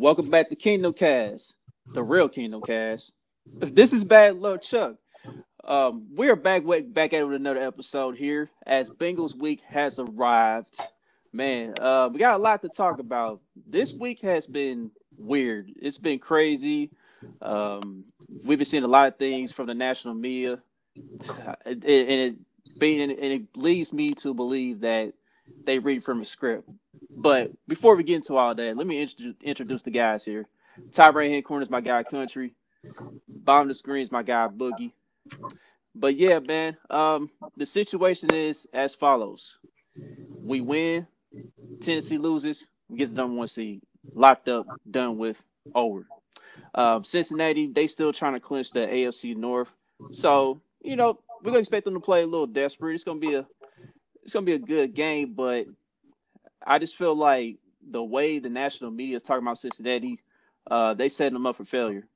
Welcome back to Kingdom Kast, the real Kingdom Kast. This is Bad Luck Chuck. Um, we're back with, back at with another episode here as Bengals week has arrived. Man, uh, we got a lot to talk about. This week has been weird. It's been crazy. Um, we've been seeing a lot of things from the national media, and it, being and it leads me to believe that they read from a script. But before we get into all that, let me introduce, the guys here. Top right hand corner is my guy Country. Bottom of the screen is my guy Boogie. But yeah, man, um, the situation is as follows: we win, Tennessee loses, we get the number one seed, locked up, done with, over. Um, Cincinnati, they still trying to clinch the AFC North, so you know we're gonna expect them to play a little desperate. It's gonna be a it's gonna be a good game, but I just feel like the way the national media is talking about Cincinnati, uh, they setting them up for failure.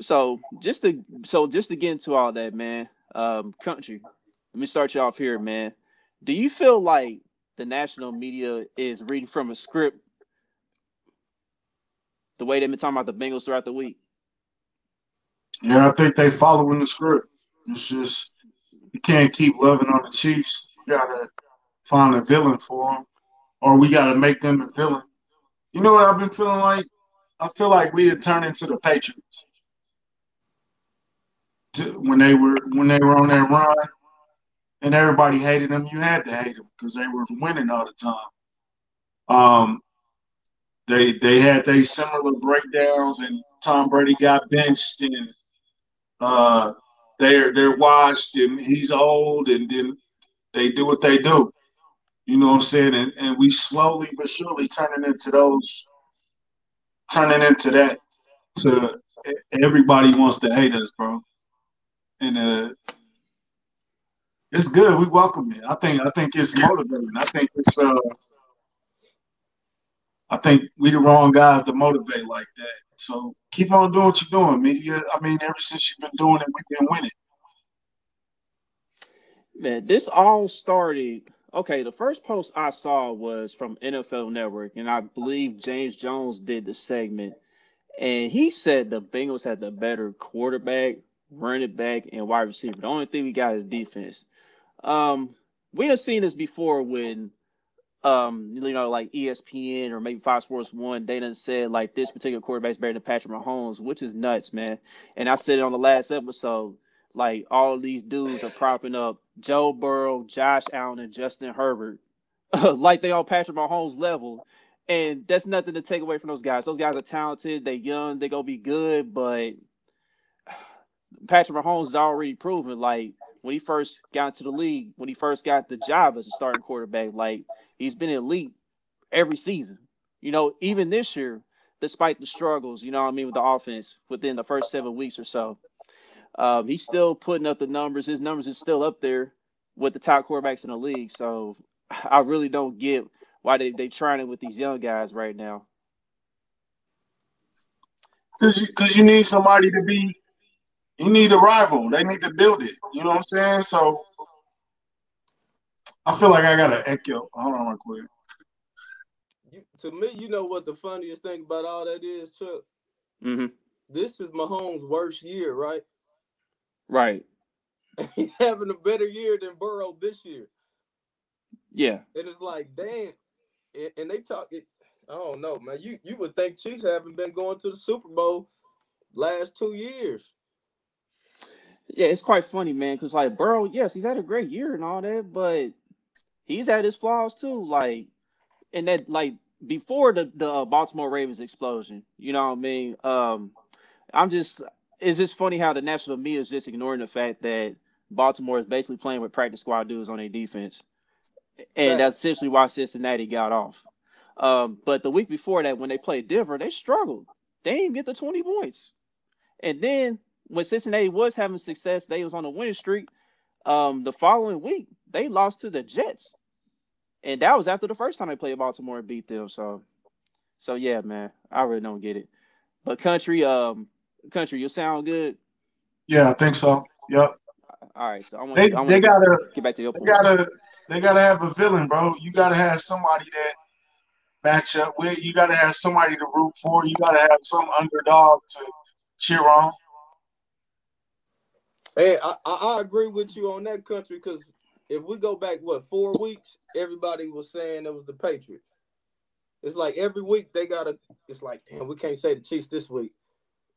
So just to so just to get into all that, man, um, country. Let me start you off here, man. Do you feel like the national media is reading from a script the way they've been talking about the Bengals throughout the week? Yeah, I think they following the script. It's just you can't keep loving on the Chiefs. Gotta find a villain for them, or we gotta make them the villain. You know what I've been feeling like? I feel like we had turned into the Patriots to, when they were when they were on their run, and everybody hated them. You had to hate them because they were winning all the time. Um, they they had they similar breakdowns, and Tom Brady got benched, and uh, they're they're washed, and he's old, and then they do what they do. You know what I'm saying? And and we slowly but surely turning into those, turning into that. To everybody wants to hate us, bro and uh, it's good. We welcome it. I think I think it's motivating. I think it's uh, I think we the wrong guys to motivate like that. So keep on doing what you're doing, media. I mean, ever since you've been doing it, we've been winning. Man, this all started. Okay, the first post I saw was from NFL Network, and I believe James Jones did the segment, and he said the Bengals had the better quarterback running back, and wide receiver. The only thing we got is defense. Um, we have seen this before when, um, you know, like ESPN or maybe Fox Sports One, they done said like this particular quarterback's better than Patrick Mahomes, which is nuts, man. And I said it on the last episode, like all these dudes are propping up Joe Burrow, Josh Allen, and Justin Herbert, like they on Patrick Mahomes level. And that's nothing to take away from those guys. Those guys are talented. They're young. They're gonna be good, but Patrick Mahomes has already proven, like when he first got into the league, when he first got the job as a starting quarterback, like he's been elite every season. You know, even this year, despite the struggles, you know what I mean, with the offense within the first seven weeks or so, um, he's still putting up the numbers. His numbers is still up there with the top quarterbacks in the league. So I really don't get why they they trying it with these young guys right now. Because you need somebody to be you need a rival. They need to build it. You know what I'm saying? So I feel like I got an echo. Hold on real quick. You, to me, you know what the funniest thing about all that is, Chuck? Mm-hmm. This is Mahomes' worst year, right? Right. He's having a better year than Burrow this year. Yeah. And it's like, damn. And, they talk it. I don't know, man. You you would think Chiefs haven't been going to the Super Bowl last two years. Yeah, it's quite funny, man, because like Burrow, yes, he's had a great year and all that, but he's had his flaws too. Like, and that like before the the Baltimore Ravens explosion, you know what I mean? Um, I'm just it's just funny how the national media is just ignoring the fact that Baltimore is basically playing with practice squad dudes on their defense, and that's essentially why Cincinnati got off. Um, but the week before that, when they played Denver, they struggled. They didn't get the 20 points. And then when Cincinnati was having success, they was on a winning streak. Um, the following week, they lost to the Jets, and that was after the first time they played Baltimore and beat them. So, so yeah, man, I really don't get it. But country, um, country, you sound good. Yeah, I think so. Yep. All right, so I want they, I they gotta get back to your they point. gotta they gotta have a villain, bro. You gotta have somebody that match up with. You got to have somebody to root for. You got to have some underdog to cheer on. Hey, I, I, I agree with you on that country because if we go back what four weeks, everybody was saying it was the Patriots. It's like every week they gotta. It's like damn, we can't say the Chiefs this week.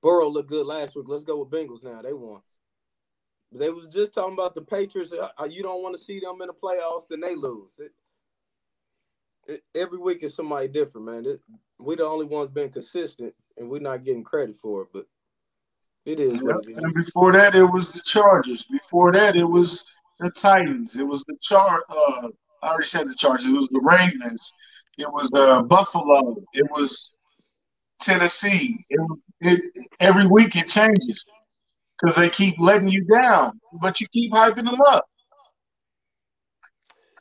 Burrow looked good last week. Let's go with Bengals now. They won. They was just talking about the Patriots. Uh, uh, you don't want to see them in the playoffs, then they lose. It, it, every week is somebody different, man. It, we the only ones being consistent, and we're not getting credit for it. But it is what it is. And before that, it was the Chargers. Before that, it was the Titans. It was the Char. Uh, I already said the Chargers. It was the Ravens. It was uh, Buffalo. It was Tennessee. It, it every week it changes because they keep letting you down, but you keep hyping them up.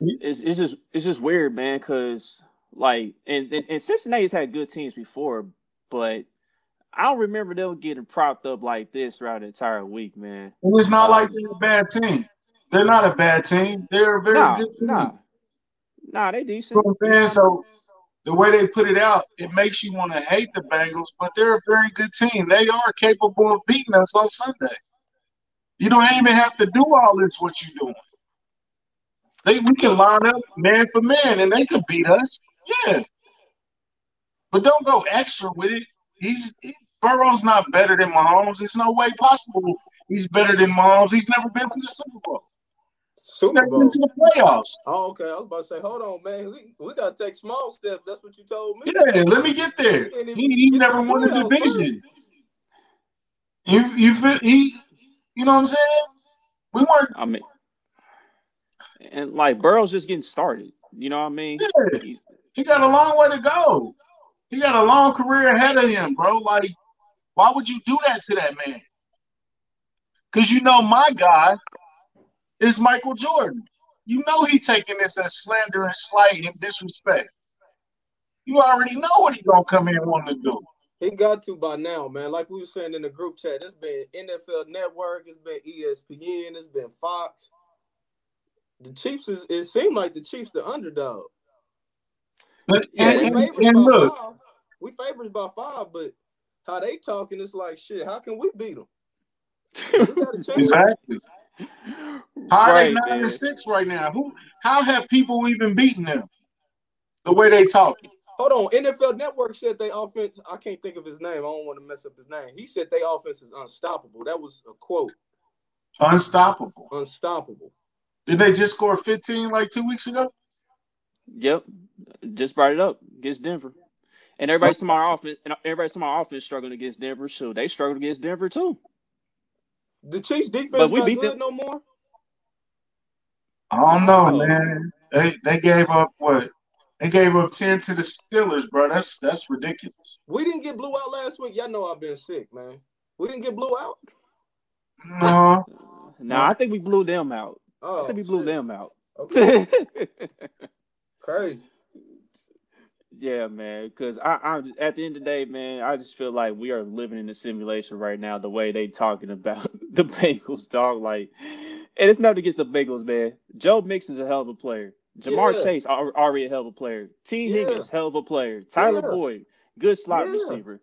It's, it's just it's just weird, man. Because like, and, and and Cincinnati's had good teams before, but I don't remember them getting propped up like this throughout the entire week, man. And it's not um, like they're a bad team. They're not a bad team. They're a very nah, good team. Nah, nah they decent. So the way they put it out, it makes you want to hate the Bengals, but they're a very good team. They are capable of beating us on Sunday. You don't even have to do all this what you're doing. They we can line up man for man and they can beat us. Yeah. But don't go extra with it. He's he, Burrow's not better than Mahomes. There's no way possible he's better than Mahomes. He's never been to the Super Bowl. Super Bowl. Into the playoffs. Oh, okay. I was about to say, hold on, man. We, we gotta take small steps. That's what you told me. Yeah, let me get there. He, he's never won a division. You you feel he? You know what I'm saying? We weren't. I mean, and like Burrow's just getting started. You know what I mean? Yeah. He got a long way to go. He got a long career ahead of him, bro. Like, why would you do that to that man? Because you know my guy is Michael Jordan. You know he taking this as slander and slight and disrespect. You already know what he gonna come in and want to do. He got to by now, man. Like we were saying in the group chat, it's been NFL Network, it's been ESPN, it's been Fox. The Chiefs is it seemed like the Chiefs the underdog. But yeah, and, and, and look, five. we favorites by five, but how they talking, it's like shit. How can we beat them? We exactly. How are they nine man. and six right now? Who? How have people even beaten them? The way they talk. Hold on. NFL Network said they offense. I can't think of his name. I don't want to mess up his name. He said they offense is unstoppable. That was a quote. Unstoppable. Unstoppable. Did they just score 15 like two weeks ago? Yep. Just brought it up against Denver. And everybody's to my offense and everybody's to my offense struggling against Denver, so they struggled against Denver too. The Chiefs defense we not beat good them. no more. I don't know, oh. man. They they gave up what? They gave up ten to the Steelers, bro. That's that's ridiculous. We didn't get blew out last week. Y'all know I've been sick, man. We didn't get blew out. No, no, I think we blew them out. Oh, I think we blew shit. them out. Okay. Crazy. Yeah, man. Because I, I, at the end of the day, man, I just feel like we are living in a simulation right now. The way they talking about the Bengals, dog. Like, and it's nothing against the Bengals, man. Joe Mixon's a hell of a player. Ja'Marr yeah. Chase already a hell of a player. T. Yeah. Higgins, hell of a player. Tyler yeah. Boyd, good slot receiver.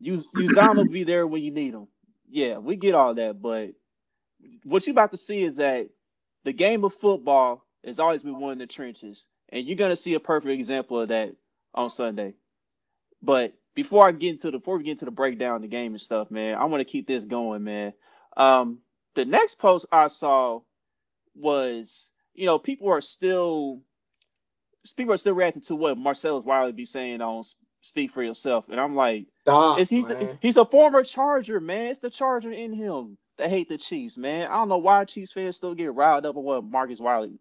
You will be there when you need him. Yeah, we get all that, but what you about to see is that the game of football has always been one in the trenches, and you're gonna see a perfect example of that on Sunday. But before I get into the before we get into the breakdown of the game and stuff, man, I want to keep this going, man. Um, the next post I saw was, you know, people are still people are still reacting to what Marcellus Wiley be saying on Speak for Yourself, and I'm like, Stop, is he's he's a former Charger, man. It's the Charger in him that hate the Chiefs, man. I don't know why Chiefs fans still get riled up on what Marcus Wiley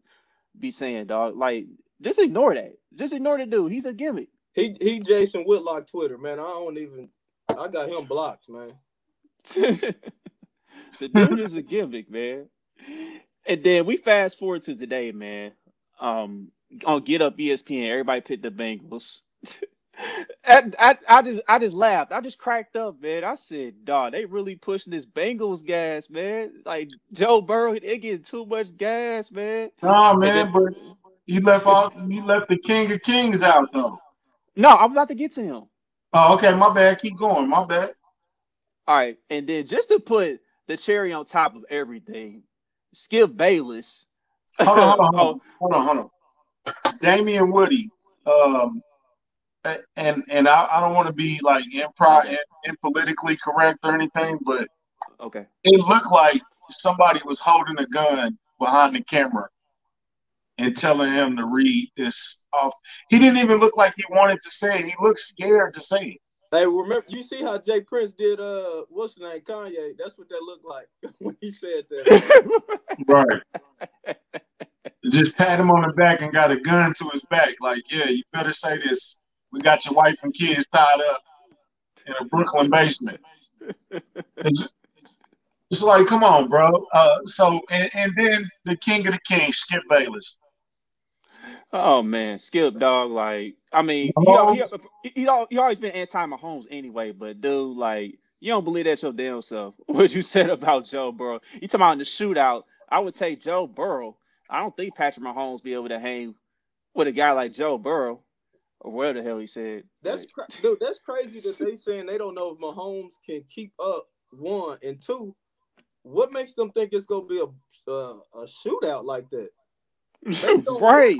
be saying, dog. Like just ignore that. Just ignore the dude. He's a gimmick. He he Jason Whitlock Twitter, man. I don't even I got him blocked, man. the dude is a gimmick, man. And then we fast forward to today, man. Um on Get Up ESPN, everybody picked the Bengals. I, I, I just I just laughed. I just cracked up, man. I said, dog, they really pushing this Bengals gas, man. Like Joe Burrow, they getting too much gas, man. Nah, man, then, but you left all you left the King of Kings out though. No, I'm about to get to him. Oh, okay. My bad. Keep going. My bad. All right, and then just to put the cherry on top of everything, Skip Bayless. Hold on, hold on, hold on, hold on, hold on. Damien Woody, um, and and I, I don't want to be like improv and politically correct or anything, but okay, it looked like somebody was holding a gun behind the camera and telling him to read this off. He didn't even look like he wanted to say it. He looked scared to say it. Hey, remember you see how J. Prince did uh what's his name? Kanye. That's what that looked like when he said that. right. Just pat him on the back and got a gun to his back. Like, yeah, you better say this. We got your wife and kids tied up in a Brooklyn basement. It's, it's like, come on, bro. Uh, so and, and then the king of the kings, Skip Bayless. Oh man, Skip dog. Like, I mean, he, he, he, he always been anti Mahomes anyway, but dude, like, you don't believe that your damn self. What you said about Joe Burrow? You talking about in the shootout? I would take Joe Burrow. I don't think Patrick Mahomes be able to hang with a guy like Joe Burrow or whatever the hell he said. That's cra- dude. That's crazy that they saying they don't know if Mahomes can keep up one and two. What makes them think it's gonna be a uh, a shootout like that? right.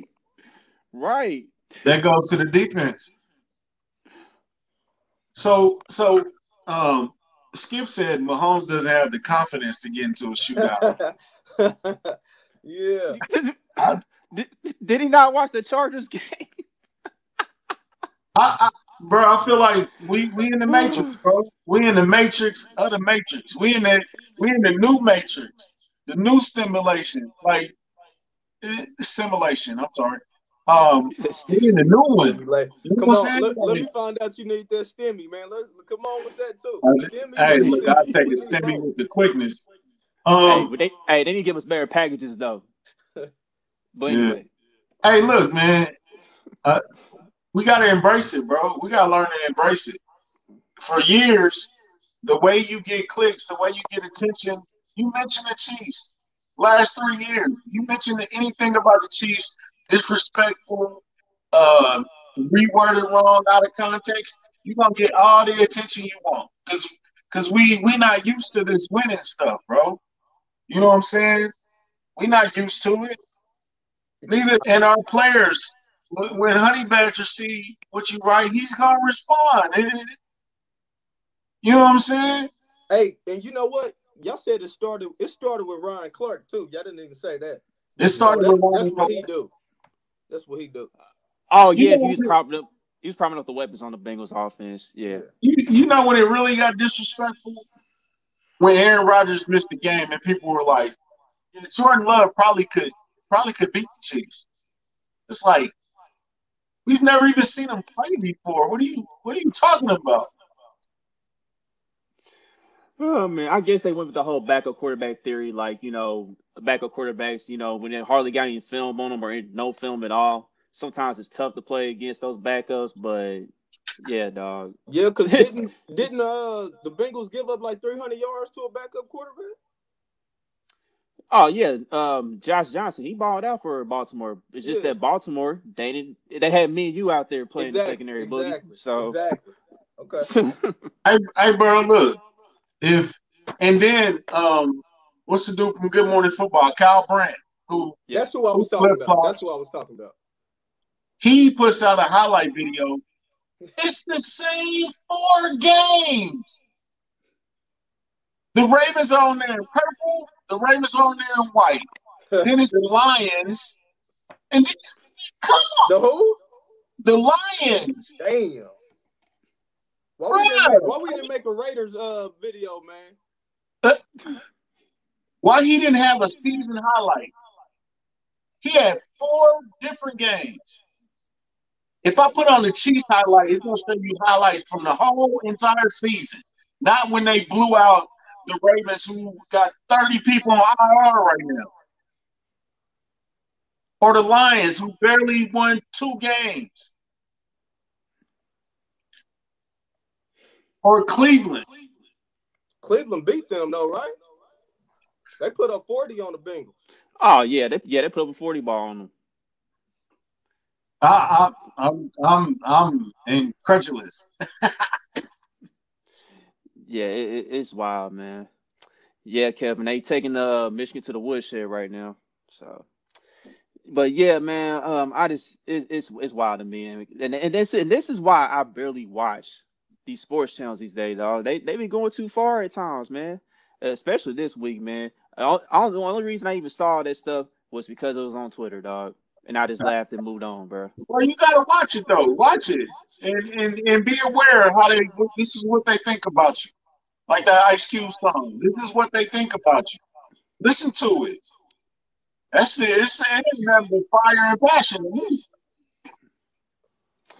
Right. That goes to the defense. So so um Skip said Mahomes doesn't have the confidence to get into a shootout. yeah. I, did, did he not watch the Chargers game? I, I, bro, I feel like we we in the matrix, bro. We in the matrix of the matrix. We in the we in the new matrix, the new stimulation, like eh, simulation. I'm sorry. Um, in the new one. Like, come on, let, let, me find out you need that stimmy, man. Let, come on with that too. Stimmy, hey, look, I take the stimmy with the quickness. Um, hey, they, hey, they need to give us better packages though. But anyway, yeah. hey, look, man, uh, we gotta embrace it, bro. We gotta learn to embrace it. For years, the way you get clicks, the way you get attention, you mentioned the Chiefs. Last three years, you mentioned anything about the Chiefs, disrespectful, uh, reworded wrong, out of context, you're gonna get all the attention you want. Cause cause we we not used to this winning stuff, bro. You know what I'm saying? we not used to it. Neither and our players, when Honey Badger see what you write, he's gonna respond. You know what I'm saying? Hey, and you know what? Y'all said it started. It started with Ryan Clark too. Y'all didn't even say that. It started that's, with that's what he do. That's what he do. Oh yeah, he was propping up. He was propping up the weapons on the Bengals offense. Yeah. You, you know when it really got disrespectful when Aaron Rodgers missed the game and people were like, yeah, Jordan Love probably could probably could beat the Chiefs. It's like we've never even seen him play before. What are you what are you talking about? Oh man, I guess they went with the whole backup quarterback theory, like you know, backup quarterbacks. You know, when they hardly got any film on them or no film at all. Sometimes it's tough to play against those backups, but yeah, dog. Yeah, because didn't didn't uh the Bengals give up like 300 yards to a backup quarterback? Oh yeah, um, Josh Johnson he balled out for Baltimore. It's just yeah. that Baltimore they didn't they had me and you out there playing exactly, the secondary exactly, boogie. So exactly. Okay. hey, hey, bro, look, if and then um, what's the dude from Good Morning Football, Kyle Brandt, who that's who I was talking about. That's who I was talking about. He puts out a highlight video. It's the same four games. The Ravens are on there in purple. The Ravens are on there in white. then it's the Lions. And then, come on. The who? The Lions. Damn. Why we, didn't make, why we didn't make a Raiders uh video, man? Why he didn't have a season highlight? He had four different games. If I put on the Chiefs highlight, it's gonna show you highlights from the whole entire season, not when they blew out the Ravens, who got 30 people on IR right now, or the Lions, who barely won two games, or Cleveland. Cleveland beat them though, right? They put up 40 on the Bengals. Oh yeah, they yeah they put up a 40 ball on them. I, I, I'm I'm I'm incredulous. yeah, it, it's wild, man. Yeah, Kevin, they taking the uh, Michigan to the woodshed right now. So, but yeah, man, um, I just it, it's it's wild to me, and and, and this and this is why I barely watch these sports channels these days, dog. They they been going too far at times, man. Especially this week, man. I, I, the only reason I even saw that stuff was because it was on Twitter, dog. And I just laughed and moved on, bro. Well, you gotta watch it though. Watch it and and, and be aware of how they. This is what they think about you, like that Ice Cube song. This is what they think about you. Listen to it. That's it. It's it is fire and passion.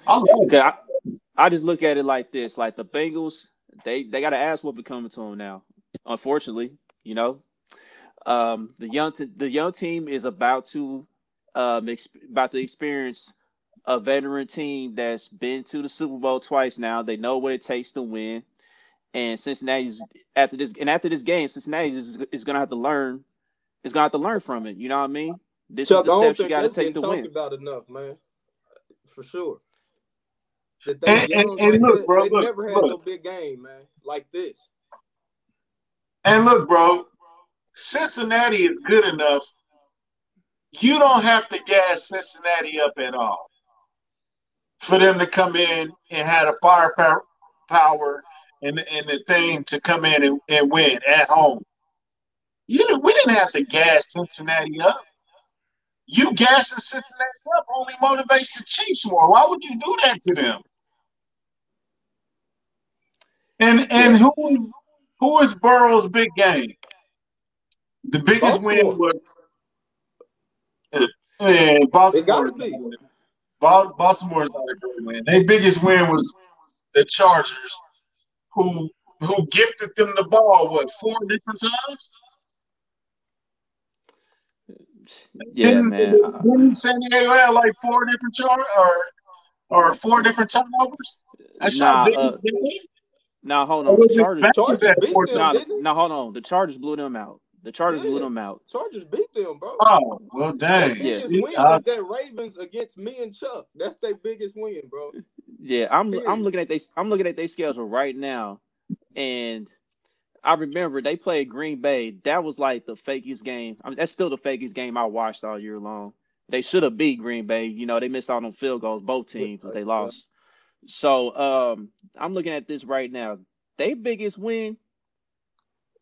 I love okay, I, I just look at it like this: like the Bengals, they they got an ass whooping coming to them now. Unfortunately, you know, um, the young t- the young team is about to um, about to experience a veteran team that's been to the Super Bowl twice now. They know what it takes to win. And Cincinnati's after this and after this game, Cincinnati is, is going to have to learn. Is going to have to learn from it. You know what I mean? This Chuck, is the steps you got to take to win. About enough, man, for sure. That they and, and, and look, that, bro, they look, never had look. no big game, man, like this. And look, bro, Cincinnati is good enough you don't have to gas Cincinnati up at all for them to come in and have the firepower power and, and the thing to come in and, and win at home. You we didn't have to gas Cincinnati up. You gassing sitting Cincinnati up only motivates the Chiefs more. Why would you do that to them? And and who is who is Burrow's big game? The biggest Baltimore. win was Baltimore. Baltimore's not a great win. Their biggest win was the Chargers, who who gifted them the ball what four different times. Yeah, didn't, man. Didn't San Diego have like four different char or or four different turnovers? That's nah, uh, Nah, hold on. The Chargers, Chargers nah, nah, hold on. The Chargers blew them out. The Chargers yeah. blew them out. Chargers beat them, bro. Oh, well, dang. Their biggest yeah. win uh, is that Ravens against me and Chuck. That's their biggest win, bro. Yeah, I'm I'm looking at they I'm looking at their schedule right now, and I remember they played Green Bay. That was like the fakest game. I mean, that's still the fakest game I watched all year long. They should have beat Green Bay. You know, they missed out on field goals, both teams, but they lost. So um, I'm looking at this right now. Their biggest win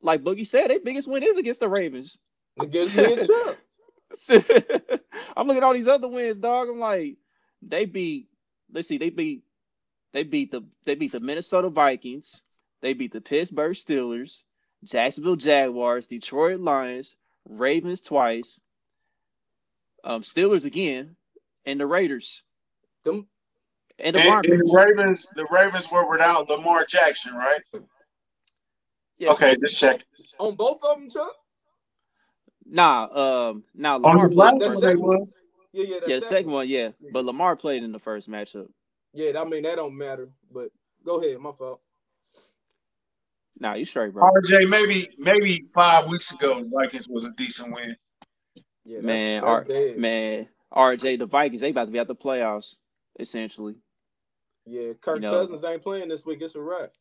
like Boogie said, their biggest win is against the Ravens. Against me and Chuck. I'm looking at all these other wins, dog. I'm like, they beat. Let's see, they beat. They beat the. They beat the Minnesota Vikings. They beat the Pittsburgh Steelers, Jacksonville Jaguars, Detroit Lions, Ravens twice, um, Steelers again, and the Raiders. Them and the, and, and the Ravens. The Ravens were without Lamar Jackson, right? Yeah. Okay, just check. On both of them, Chuck? Nah, um, now nah, Lamar on last one they won. Yeah, yeah, yeah. The second one, yeah. yeah. But Lamar played in the first matchup. Yeah, I mean that don't matter. But go ahead, my fault. Nah, you straight, bro. RJ, maybe maybe five weeks ago, Vikings was a decent win. Yeah, that's, man, that's R- man, RJ, the Vikings, they about to be at the playoffs, essentially. Yeah, Kirk you know, Cousins ain't playing this week. It's a wrap.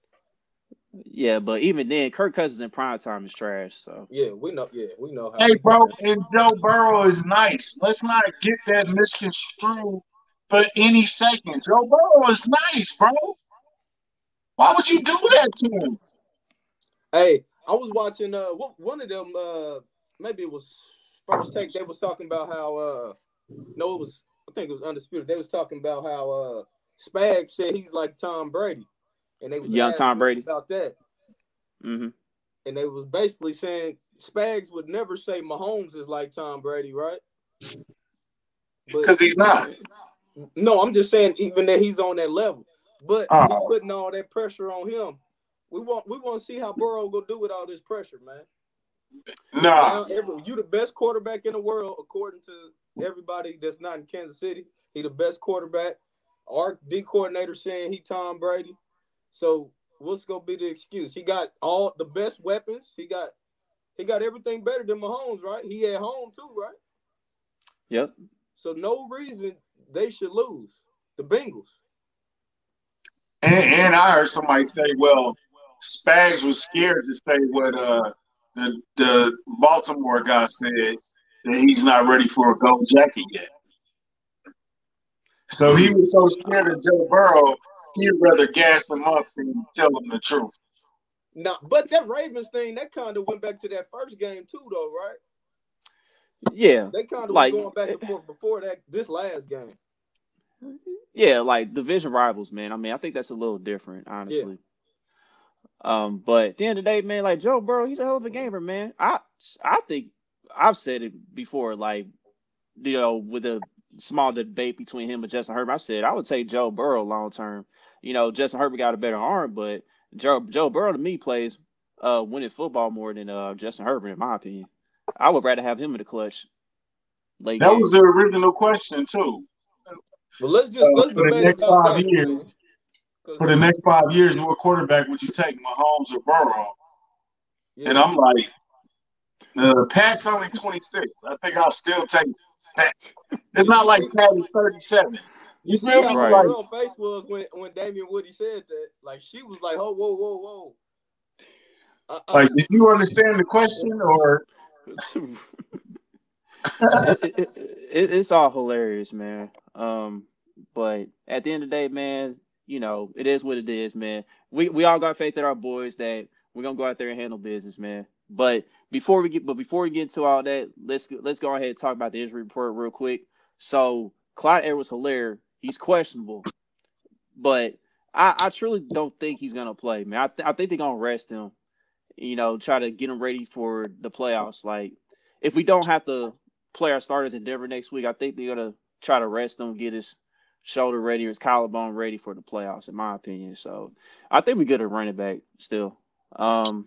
Yeah, but even then, Kirk Cousins in prime time is trash. So yeah, we know. Yeah, we know. hey, bro, and Joe Burrow is nice. Let's not get that misconstrued for any second. Joe Burrow is nice, bro. Why would you do that to him? Hey, I was watching. Uh, one of them. Uh, maybe it was first take. They was talking about how. Uh, no, it was. I think it was undisputed. They was talking about how. Uh, Spag said he's like Tom Brady and they was young Tom Brady about that. Mm-hmm. And they was basically saying Spags would never say Mahomes is like Tom Brady, right? Because he's not. No, I'm just saying even that he's on that level. But oh. putting all that pressure on him. We want we want to see how Burrow go do with all this pressure, man. Nah. you the best quarterback in the world, according to everybody that's not in Kansas City. He the best quarterback. Our D coordinator saying he Tom Brady. So what's gonna be the excuse? He got all the best weapons. He got he got everything better than Mahomes, right? He at home too, right? Yep. So no reason they should lose. The Bengals. And, and I heard somebody say, well, Spags was scared to say what uh, the, the Baltimore guy said that he's not ready for a gold jacket yet. So he was so scared of Joe Burrow, he'd rather gas him up than tell him the truth. No, but that Ravens thing, that kind of went back to that first game too, though, right? Yeah, They kind of Like- was going back and forth before that this last game. yeah, like division rivals, man. I mean, I think that's a little different, honestly. Um, but at the end of the day, man, like Joe Burrow, he's a hell of a gamer, man. I I think I've said it before, like you know, with a small debate between him and Justin Herbert, I said I would take Joe Burrow long term. You know, Justin Herbert got a better arm, but Joe Joe Burrow to me plays uh winning football more than uh Justin Herbert, in my opinion. I would rather have him in the clutch. Late That game. was the original question too. But let's just Uh, let's for the debate next about five that, years, man. 'Cause- for the next five years, what quarterback would you take, Mahomes or Burrow? yeah. And I'm like, uh, Pat's only 26. I think I'll still take Pat. It's not like Pat is 37. You see feel how me? her Right. face was when when Damien Woody said that? Like she was like, "Oh, whoa, whoa, whoa." Uh, uh, Like, did you understand the question or? it, it, it, it's all hilarious, man. Um, but at the end of the day, man, you know, it is what it is, man. We we all got faith in our boys that we're gonna go out there and handle business, man. But before we get, but before we get into all that, let's let's go ahead and talk about the injury report real quick. So Clyde Edwards Helaire, he's questionable, but I, I truly don't think he's gonna play, man. I, th- I think they're gonna rest him. You know, try to get him ready for the playoffs. Like, if we don't have to play our starters in Denver next week, I think they're gonna try to rest him, get his shoulder ready or his collarbone ready for the playoffs, in my opinion. So I think we're good at running back still. Um,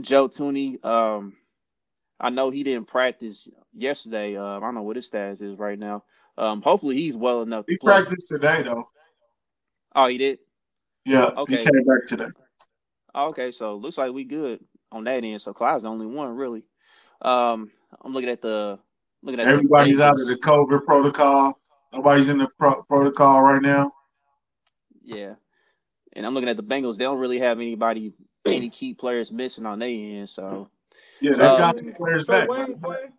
Joe Thuney, um, I know he didn't practice yesterday. Uh, I don't know what his status is right now. Um, hopefully he's well enough to He play. practiced today, though. Oh, he did. Yeah, Okay. he came back today. Okay, so looks like we good on that end. So Clyde's the only one really. Um, I'm looking at the looking at the Everybody's out of the COVID protocol. Nobody's in the pro- protocol right now. Yeah. And I'm looking at the Bengals. They don't really have anybody, any key players missing on their end. So Yeah, they Uh, got some players Trey back. Wayne's playing.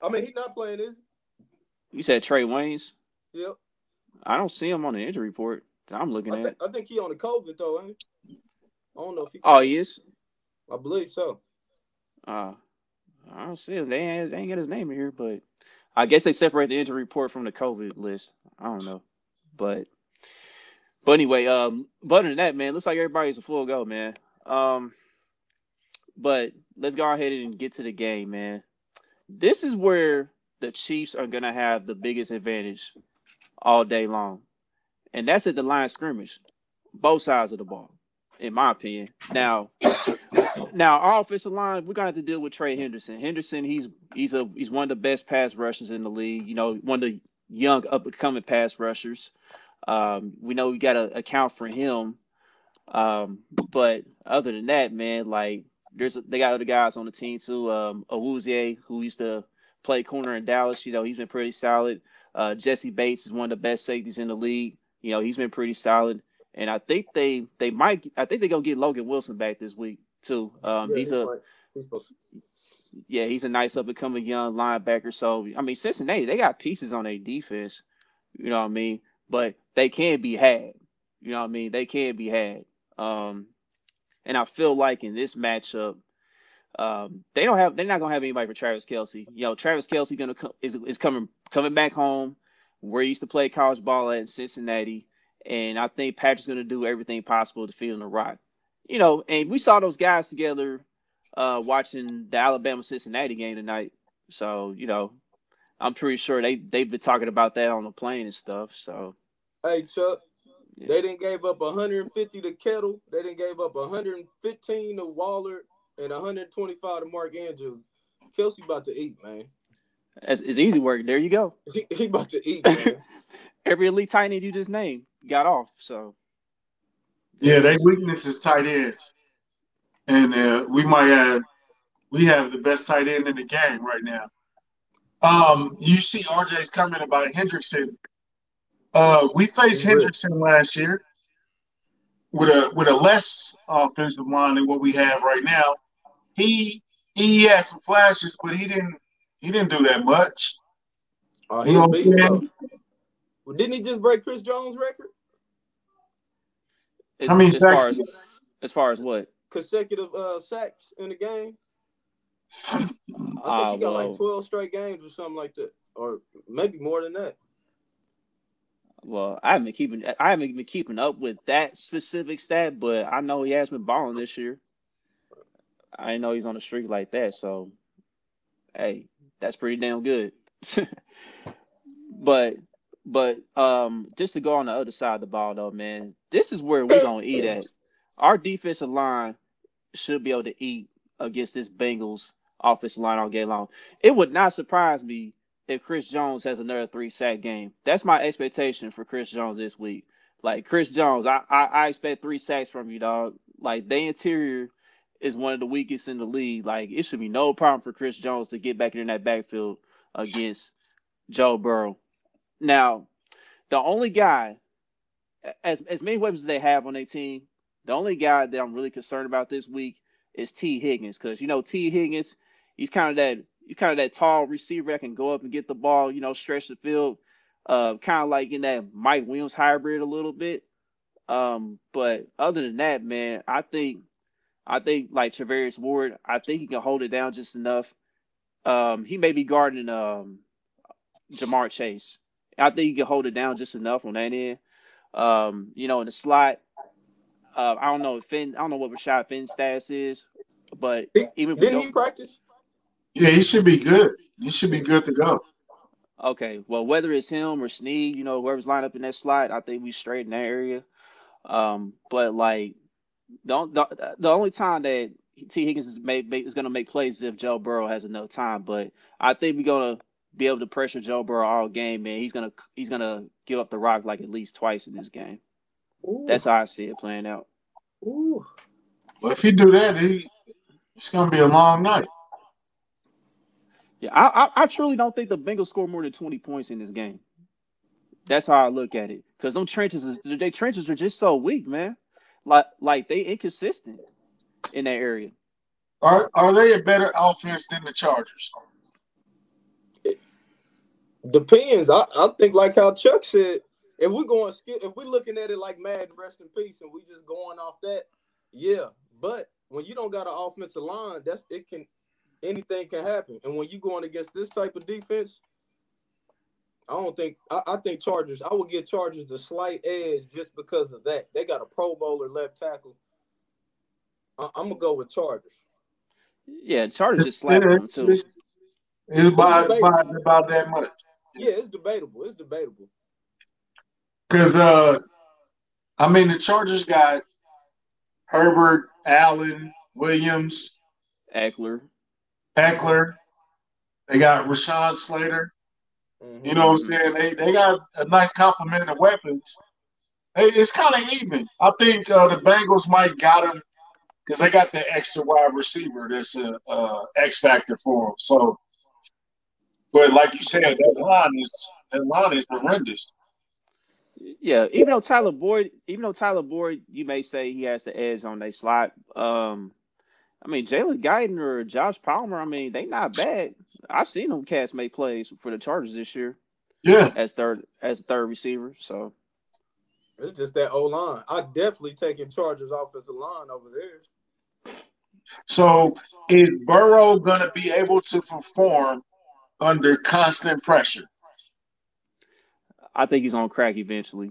I mean, he's not playing, is he? you said Trae Waynes. Yep. I don't see him on the injury report that I'm looking I, at. I think he on the COVID though, ain't he? I don't know if he. Oh, he is. I believe so. Uh, I don't see him. They ain't, they ain't got his name in here, but I guess they separate the injury report from the COVID list. I don't know, but but anyway, um, but other than that, man, looks like everybody's a full go, man. Um, but let's go ahead and get to the game, man. This is where the Chiefs are gonna have the biggest advantage all day long, and that's at the line scrimmage, both sides of the ball, in my opinion. Now, now our offensive line, we're gonna have to deal with Trey Hendrickson. Hendrickson, he's he's a he's one of the best pass rushers in the league. You know, one of the young up and coming pass rushers. Um, we know we got to account for him. Um, but other than that, man, like there's they got other guys on the team too. Um, Awuzie, who used to play corner in Dallas, you know, he's been pretty solid. Uh, Jessie Bates is one of the best safeties in the league. You know, he's been pretty solid. And I think they they might I think they're gonna get Logan Wilson back this week too. Um, Yeah, he's a. He's supposed to. yeah, he's a nice up and coming young linebacker. So I mean, Cincinnati they got pieces on their defense. You know what I mean? But they can be had. You know what I mean? They can be had. Um, and I feel like in this matchup, um, they don't have they're not gonna have anybody for Travis Kelce. You know, Travis Kelce gonna come is is coming coming back home where he used to play college ball at in Cincinnati, and I think Patrick's gonna do everything possible to feed him the rock. You know, and we saw those guys together uh, watching the Alabama Cincinnati game tonight. So you know, I'm pretty sure they they've been talking about that on the plane and stuff. So Hey Chuck, Yeah. they didn't gave up 150 to Kittle. They didn't gave up 115 to Waller and 125 to Mark Andrews. Kelce about to eat, man. it's, it's easy work. There you go. He, he about to eat, man. Every elite tight end you just named got off. So Yeah, their weakness is tight end, and uh, we might have we have the best tight end in the game right now. Um, you see RJ's comment about Hendrickson. Uh, we faced Good. Hendrickson last year with a with a less offensive line than what we have right now. He he had some flashes, but he didn't he didn't do that much. Oh, You know what I'm saying? Though. Well, didn't he just break Chris Jones' record? As, How many as far sacks? as as far as what? Consecutive uh, sacks in the game. I think Ah, he got well, like 12 straight games or something like that, or maybe more than that. well, I haven't been keeping I haven't been keeping up with that specific stat, but I know he has been balling this year. I know he's on a streak like that, so hey, that's pretty damn good. but but um just to go on the other side of the ball though, man, this is where we're gonna eat at. Our defensive line should be able to eat against this Bengals offensive line all game long. It would not surprise me if Chris Jones has another three sack game. That's my expectation for Chris Jones this week. Like Chris Jones, I, I, I expect three sacks from you, dog. Like the interior is one of the weakest in the league. Like it should be no problem for Chris Jones to get back in that backfield against Joe Burrow. Now, the only guy, as as many weapons as they have on their team, the only guy that I'm really concerned about this week is Tee Higgins, because you know Tee Higgins, he's kind of that he's kind of that tall receiver that can go up and get the ball, you know, stretch the field, uh, kind of like in that Mike Williams hybrid a little bit. Um, but other than that, man, I think I think like Charvarius Ward, I think he can hold it down just enough. Um, he may be guarding um Ja'Marr Chase. I think he can hold it down just enough on that end. Um, you know, in the slot, uh, I don't know if Finn, I don't know what Rashad Fenton's status is, but He- even if we Didn't he practice? Yeah, he should be good. He should be good to go. Okay, well, whether it's him or Sneed, you know, whoever's lined up in that slot, I think we straight in that area. Um, but like, the, the the only time that Tee Higgins is make, make- is going to make plays is if Joe Burrow has enough time. But I think we're going to be able to pressure Joe Burrow all game, man. He's gonna he's gonna give up the rock like at least twice in this game. Ooh, That's how I see it playing out. ooh. But if he do that, he it's gonna be a long night. Yeah, I, I I truly don't think the Bengals score more than twenty points in this game. That's how I look at it. Because them trenches, is- they trenches are just so weak, man. Like like they inconsistent in that area. Are are they a better offense than the Chargers? Depends. I, I think like how Chuck said, if we're going skill, if we're looking at it like Madden, rest in peace, and we just going off that, yeah. But when you don't got an offensive line, that's it can anything can happen. And when you going against this type of defense, I don't think I, I think Chargers. I would give Chargers the slight edge just because of that. They got a Pro Bowler left tackle. I, I'm gonna go with Chargers. Yeah, Chargers is just slapped them too. it's, it's by, by about that much. Yeah, it's debatable. It's debatable. Because uh, I mean the Chargers got Herbert, Allen, Williams, Ekeler. Ekeler. They got Rashawn Slater. Mhm. You know what I'm saying? They they got a nice complement of weapons. Hey, it's kind of even. I think uh, the Bengals might got them because they got the extra wide receiver that's a, uh X factor for them. So, but like you said, that line is that line is horrendous. Yeah, even though Tyler Boyd, even though Tyler Boyd, you may say he has the edge on their slot. Um, I mean, Jalen Guyton or Josh Palmer, I mean, they not bad. I've seen them cats make plays for the Chargers this year Yeah, as third as third receiver. So It's just that O line. I definitely taking Chargers offensive line over there. So is Burrow going to be able to perform under constant pressure? I think he's gonna crack eventually.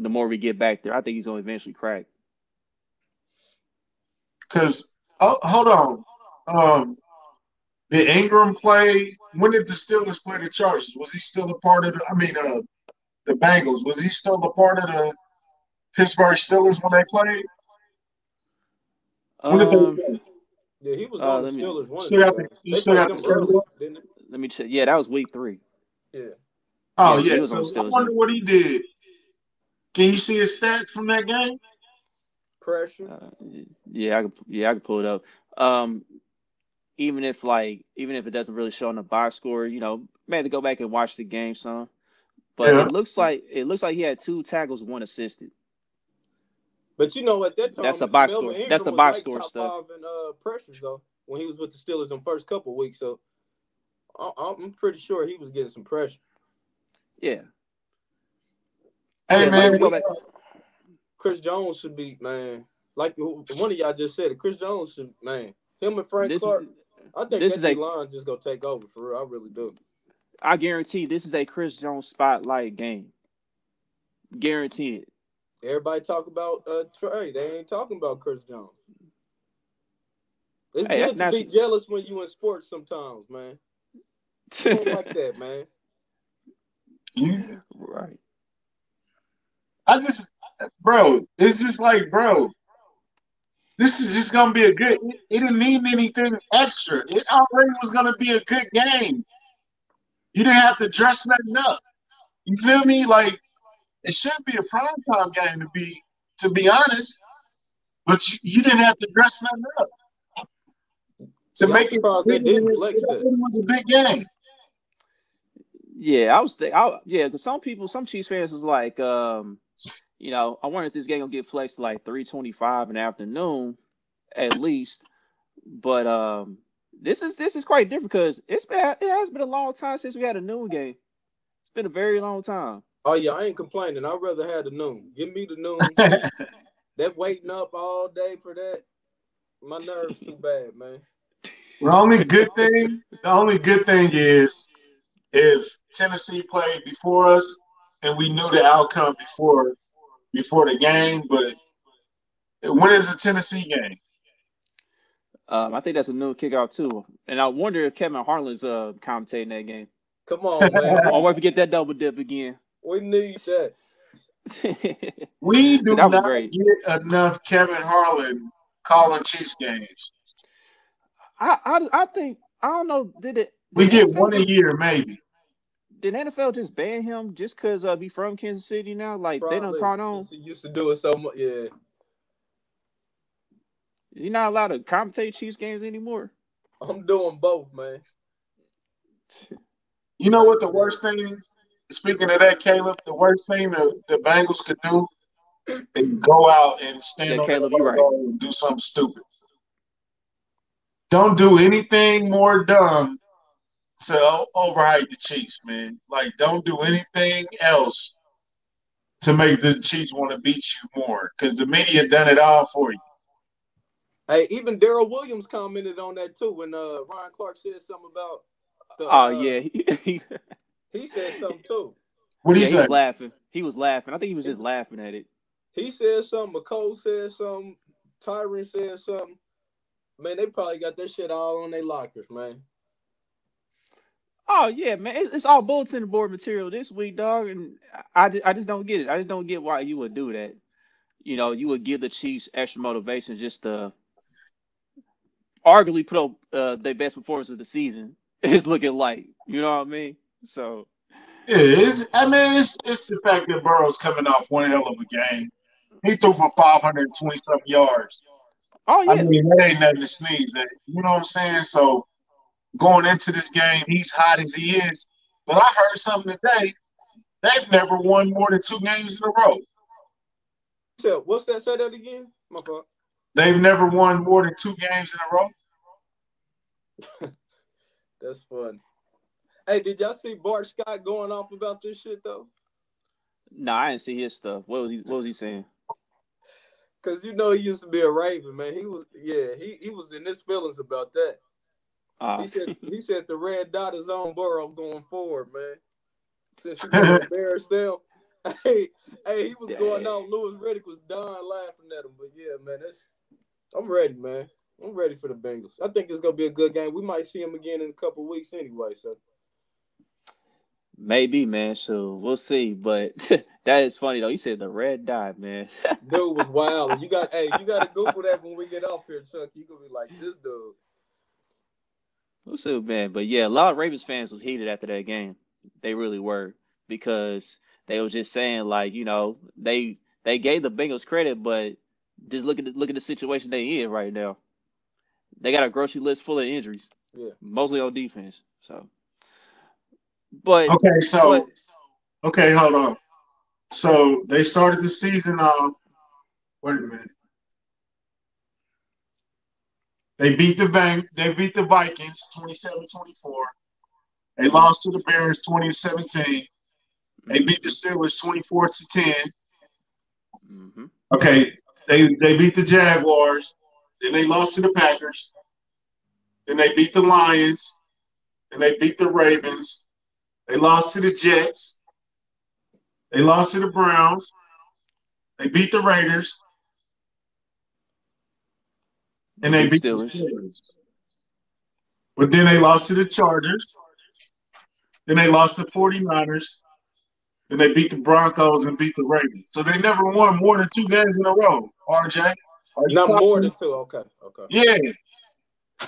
The more we get back there, I think he's gonna eventually crack. Because oh, hold on, um, did Ingram play? When did the Steelers play the Chargers? Was he still a part of the? I mean, uh, the Bengals. Was he still a part of the Pittsburgh Steelers when they played? When did they Um, play? Yeah, he was Uh, on the let me- Steelers one. Still got the the- games. you They still played got them the early, schedule? didn't it? Let me check. Yeah, that was week three. Yeah. Oh Yeah, he yeah. was So I wonder what he did. Can you see his stats from that game? Pressure. Uh, yeah, I could, yeah, I could pull it up. Um, even if like, even if it doesn't really show on the box score, you know, may have to go back and watch the game some. But Yeah. it looks like it looks like he had two tackles, one assisted. But you know, what? that time, That's the box Melvin score. Ingram That's the box like score top stuff. Five in uh, pressures though, when he was with the Steelers in the first couple weeks. So I- I'm pretty sure he was getting some pressure. Yeah. Hey Yeah, man, let me go we- Chris Jones should be man, like one of y'all just said. it. Chris Jones should man, him and Frank This Clark. is, I think this that is a- D line just gonna take over for real. I really do. I guarantee this is a Chris Jones spotlight game. Guaranteed. Everybody talk about uh Trey. They ain't talking about Chris Jones. It's Hey, good to be jealous when you in sports sometimes, man. I like that, man. you, right. I just, bro, it's just like, bro, this is just gonna be a good. It, it didn't need anything extra. It already was gonna be a good game. You didn't have to dress nothing up. You feel me? Like it should be a primetime game to be, to be honest. But you, you didn't have to dress nothing up to Yeah, make it. surprised they didn't flex it that. was a big game. Yeah, I was think I yeah, because some people, some Chiefs fans was like, um, you know, I wonder if this game gonna get flexed to like three twenty five in the afternoon, at least. But um, this is this is quite different because it's been it has been a long time since we had a noon game. It's been a very long time. Oh yeah, I ain't complaining. I'd rather have the noon. Give me the noon. that waiting up all day for that. My nerves too bad, man. The only good thing, the only good thing is if Tennessee played before us and we knew the outcome before before the game. But when is the Tennessee game? Um, I think that's a new kickoff too, and I wonder if Kevin Harlan's uh commentating that game. Come on, man. I'll wait to get that double dip again. we need that. We do That not great. get enough Kevin Harlan calling Chiefs games. I, I I think I don't know. Did it? We get one a year, maybe. Did NFL just ban him just because uh, be from Kansas City now? Like they don't Probably, caught on. since he used to do it so much. Yeah. You're not allowed to commentate Chiefs games anymore. I'm doing both, man. You know what the worst thing? Speaking of that, Caleb, the worst thing the, the Bengals could do is go out and stand Yeah, on Caleb, their you're right. and do something stupid. Don't do anything more dumb to o- overhype the Chiefs, man. Like, don't do anything else to make the Chiefs want to beat you more because the media done it all for you. Hey, even Darrel Williams commented on that too when uh Ryan Clark said something about. The, Oh uh, yeah, he, he, He said something too. What do yeah, you he say? was laughing. He was laughing. I think he was just laughing at it. He said something. Mecole said something. Tyrann said something. Man, they probably got that shit all on their lockers, man. Oh yeah, man, it's, it's all bulletin board material this week, dog. And I, I just don't get it. I just don't get why you would do that. You know, you would give the Chiefs extra motivation just to arguably put up uh, their best performance of the season. It's looking like, you know what I mean? So Yeah, it's, I mean, it's, it's the fact that Burrow's coming off one hell of a game. He threw for 520 something yards. oh yeah, I mean, that ain't nothing to sneeze at. You know what I'm saying? So going into this game, he's hot as he is. But I heard something today. They've never won more than two games in a row. So what's that? Say that again. My fault. They've never won more than two games in a row. That's fun. Hey, did y'all see Bart Scott going off about this shit though? no, I didn't see his stuff. What was he? What was he saying? Cause you know he used to be a Raven, man. He was, yeah, he, he was in his feelings about that. Uh, He said he said the red dot is on Burrow going forward, man. Since you embarrassed them. Hey, hey, he was going out. Louis Riddick was dying laughing at him. But yeah, man, that's I'm ready, man. I'm ready for the Bengals. I think it's gonna be a good game. We might see him again in a couple weeks anyway. So maybe, man. So we'll see. But that is funny though. You said the red dot, man. dude was wild. You got hey, you gotta Google that when we get off here, Chuck. You gonna be like this dude. We'll see, man. But yeah, a lot of Ravens fans was heated after that game. They really were because they was just saying like, you know, they they gave the Bengals credit, but just look at the, look at the situation they in right now. They got a grocery list full of injuries, Yeah. mostly on defense. So, but Okay, so but Okay, hold on. So they started the season off. Wait a minute. They beat the Van, they beat the Vikings 27-24. They lost to the Bears 2017. They beat the Steelers 24 to 10. Mm-hmm. Okay, they they beat the Jaguars. Then they lost to the Packers. Then they beat the Lions. Then they beat the Ravens. They lost to the Jets. They lost to the Browns. They beat the Raiders. And they beat the Steelers. Steelers. But then they lost to the Chargers. Then they lost to 49ers. Then they beat the Broncos and beat the Ravens. So they never won more than two games in a row, RJ. Not talking- more than two. Okay, okay. Yeah.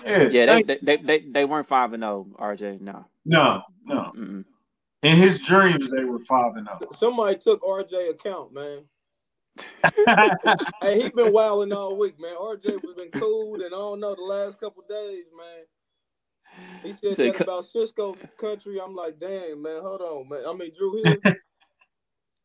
Yeah. Yeah, they, They- they, they, they, they weren't five and oh, zero. RJ, no. no, no. Mm-mm. In his dreams, they were five and oh. Somebody took RJ account, man. Zero. Hey, he been wilding all week, man. RJ was been cool, and I don't know the last couple days, man. He said Say that co- about Sisqo country. I'm like, dang, man, hold on, man. I mean, Dru Hill.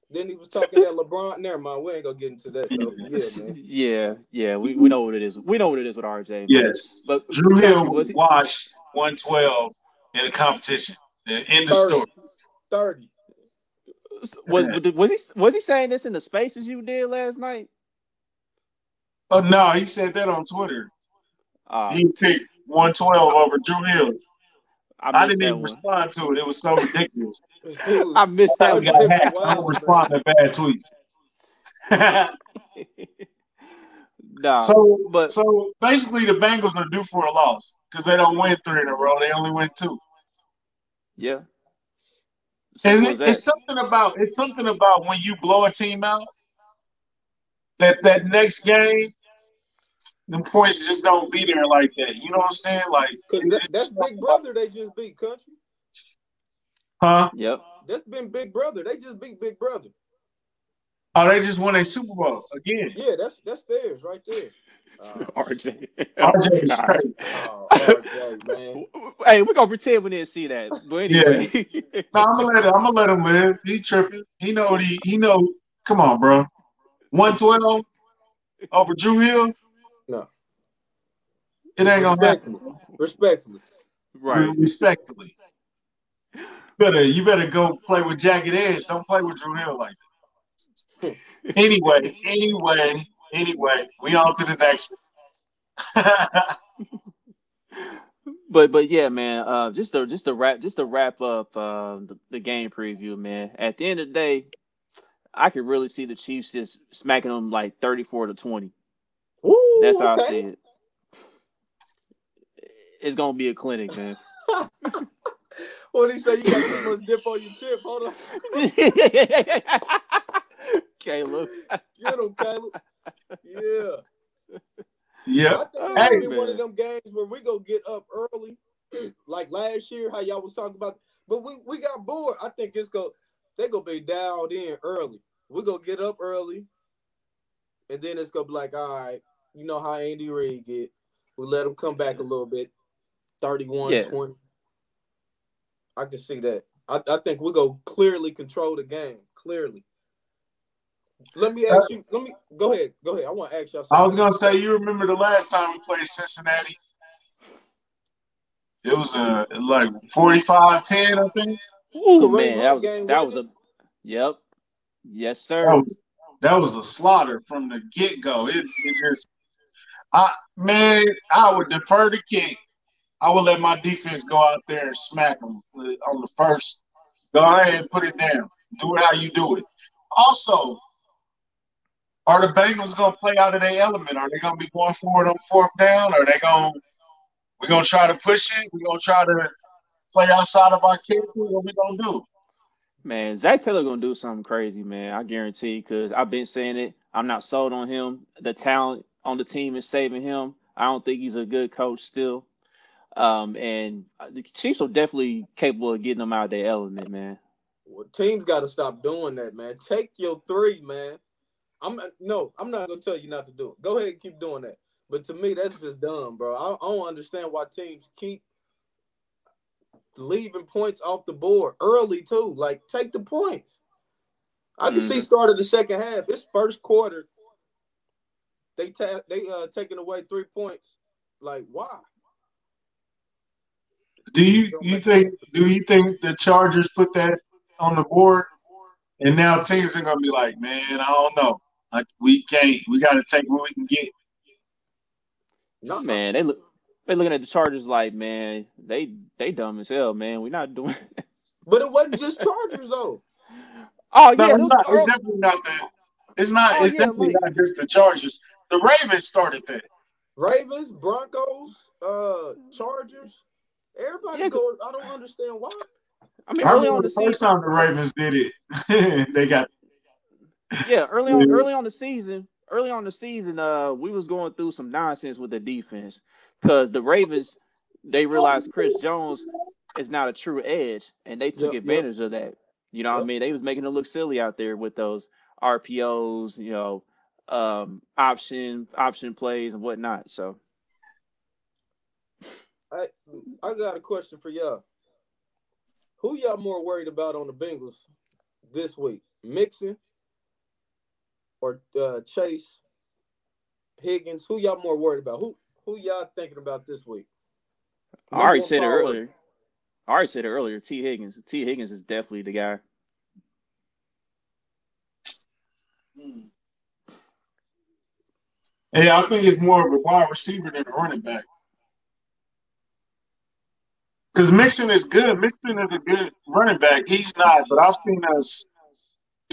then he was talking that LeBron. Never mind, we ain't gonna get into that though. Yeah, man. Yeah, yeah, we, we know what it is. We know what it is with RJ. yes. But Dru Hill was was he- washed 112 in a competition. in The end of 30. story. Thirty. Was was he was he saying this in the spaces you did last night? Oh, no, he said that on Twitter. Uh, He picked 112 over Dru Hill. I, I didn't even one. respond to it. It was so ridiculous. I missed that I one. got hacked. I Wow, don't respond to bad tweets. nah, so, but so basically, the Bengals are due for a loss because they don't win three in a row. They only win two. yeah. And it- it's something about it's something about when you blow a team out that that next game, the points just don't be there like that. You know what I'm saying? Like, Cause that, that's Big Brother. They just beat country. huh? Yep. That's been Big Brother. They just beat Big Brother. Oh, they just won a Super Bowl again. Yeah, that's that's theirs right there. Uh, oh, RJ. RJ is oh, RJ, man. Hey, we're gonna pretend we didn't see that. But anyway. No, I'm gonna let him. I'm gonna let him live. He tripping. He know what he. He know. Come on, bro. One twelve over Dru Hill. No. It ain't gonna happen. Respectfully. Respectfully. right. Respectfully. Better you better go play with Jagged Edge. Don't play with Dru Hill like that. anyway, anyway, anyway, we on to the next one. But but yeah, man. Uh, just to just to wrap just to wrap up uh, the, the game preview, man. At the end of the day, I could really see the Chiefs just smacking them like thirty four to twenty. Woo, That's how I see it. It's gonna be a clinic, man. What did he say? You got too much dip on your chip. Hold on. Caleb. Get him, Caleb. Yeah. Yeah. I think it's Hey, gonna be one of them games where we go get up early, like last year, how y'all was talking about. But we, we got bored. I think it's go they gonna be dialed in early. We gonna get up early, and then it's gonna be like, all right, you know how Andy Reid get. We let him come back a little bit, 31, Yeah. 20. I can see that. I, I think we go clearly control the game. Clearly. Let me ask you. Let me go ahead. Go ahead. I want to ask y'all. Something. I was gonna say, you remember the last time we played Cincinnati? It was uh, like 45-10, I think. Ooh, man, that was game, that was wasn't a yep. Yes, sir. That was, that was a slaughter from the get go. It, it just, I man, I would defer the kick. I would let my defense go out there and smack them on the first. Go ahead and put it down. Do it how you do it. Also, are the Bengals going to play out of their element? Are they going to be going forward on fourth down? Are they going? We're going to try to push it. We're going to try to play outside of our character. What we going to do? Man, Zac Taylor gonna do something crazy, man. I guarantee. Because I've been saying it. I'm not sold on him. The talent on the team is saving him. I don't think he's a good coach still. Um, and the Chiefs are definitely capable of getting them out of their element, man. Well, teams got to stop doing that, man. Take your three, man. I'm no, I'm not gonna tell you not to do it. Go ahead and keep doing that. But to me, that's just dumb, bro. I, I don't understand why teams keep leaving points off the board early too. Like, take the points. I can see Mhm. start of the second half. This first quarter, they ta- they uh taking away three points. Like why? Do you you think do you think the Chargers put that on the board, and now teams are gonna be like, man, I don't know, like we can't, we got to take what we can get. No, Man, they look they looking at the Chargers like, man, they they dumb as hell, man. We're not doing. But it wasn't just Chargers though. oh No, yeah, it's, not, it's definitely not that. It's not. Oh, it's yeah, definitely like- not just the Chargers. The Ravens started that. Ravens, Broncos, uh, Chargers. Everybody Yeah, go. I don't understand why. I mean, I early remember on the the first season, time the Ravens did it. they got yeah, early on, early on the season, early on the season, uh, we was going through some nonsense with the defense because the Ravens they realized Chris Jones is not a true edge, and they took Yep, yep. advantage of that. You know what I mean? They was making it look silly out there with those RPOs, you know, um, option option plays and whatnot. So I I got a question for y'all. Who y'all more worried about on the Bengals this week? Mixon or uh, Chase Higgins? Who y'all more worried about? Who who y'all thinking about this week? I already said it one priority. earlier. I already said it earlier. Tee Higgins. Tee Higgins is definitely the guy. Yeah, I think it's more of a wide receiver than a running back. Because Mixon is good. Mixon is a good running back. He's not, but I've seen us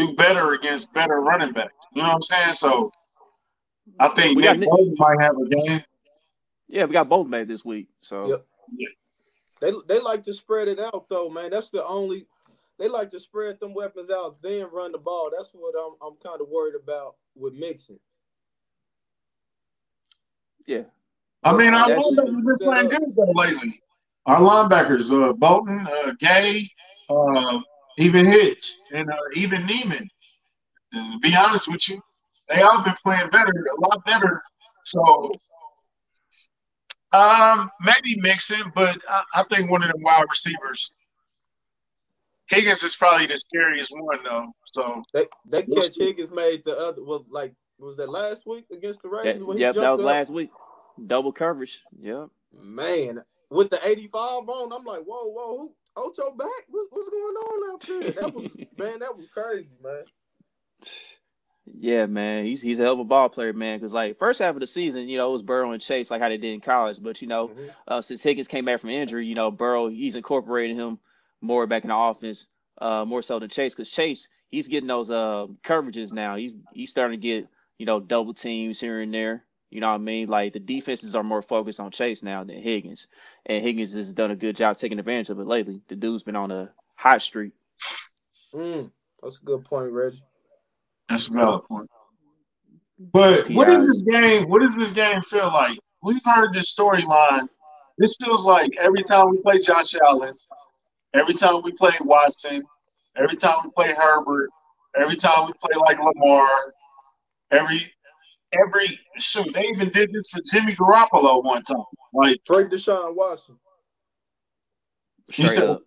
do better against better running backs. You know what I'm saying? So I think We Nick Nick- Bolton might have a game. Yeah, we got both back this week. So Yep. They they like to spread it out though, man. That's the only they like to spread them weapons out, then run the ball. That's what I'm I'm kind of worried about with Mixon. yeah. I mean, our That's- linebackers have been playing good though lately. Our linebackers, uh, Bolton, uh, Gay, uh, even Hitch, and uh, even Niemann. And to be honest with you, they all been playing better, a lot better. So, um, maybe Mixon, but I, I think one of them wide receivers. Higgins is probably the scariest one though. So They they We'll catch see. Higgins made the other well like was that last week against the That, Ravens when he yep, jumped that was up? last week. Double coverage. Yep. Man, with the 85 on, I'm like, whoa, whoa, who Ocho back? What, what's going on out there? That was man, that was crazy, man. Yeah, man, he's he's a hell of a ball player, man. Because like first half of the season, you know, it was Burrow and Chase like how they did in college. But you know, Mhm. uh, since Higgins came back from injury, you know, Burrow he's incorporating him more back in the offense, uh, more so than Chase. Because Chase he's getting those uh coverages now. He's he's starting to get you know double teams here and there. You know what I mean? Like the defenses are more focused on Chase now than Higgins, and Higgins has done a good job taking advantage of it lately. The dude's been on a hot streak. Mm, that's a good point, Reggie. that's a valid point. But what does this game? What does this game feel like? We've heard this storyline. This feels like every time we play Josh Allen, every time we play Watson, every time we play Herbert, every time we play like Lamar, every every shoot. They even did this for Jimmy Garoppolo one time. Like Trade Deshaun Watson. you said, up.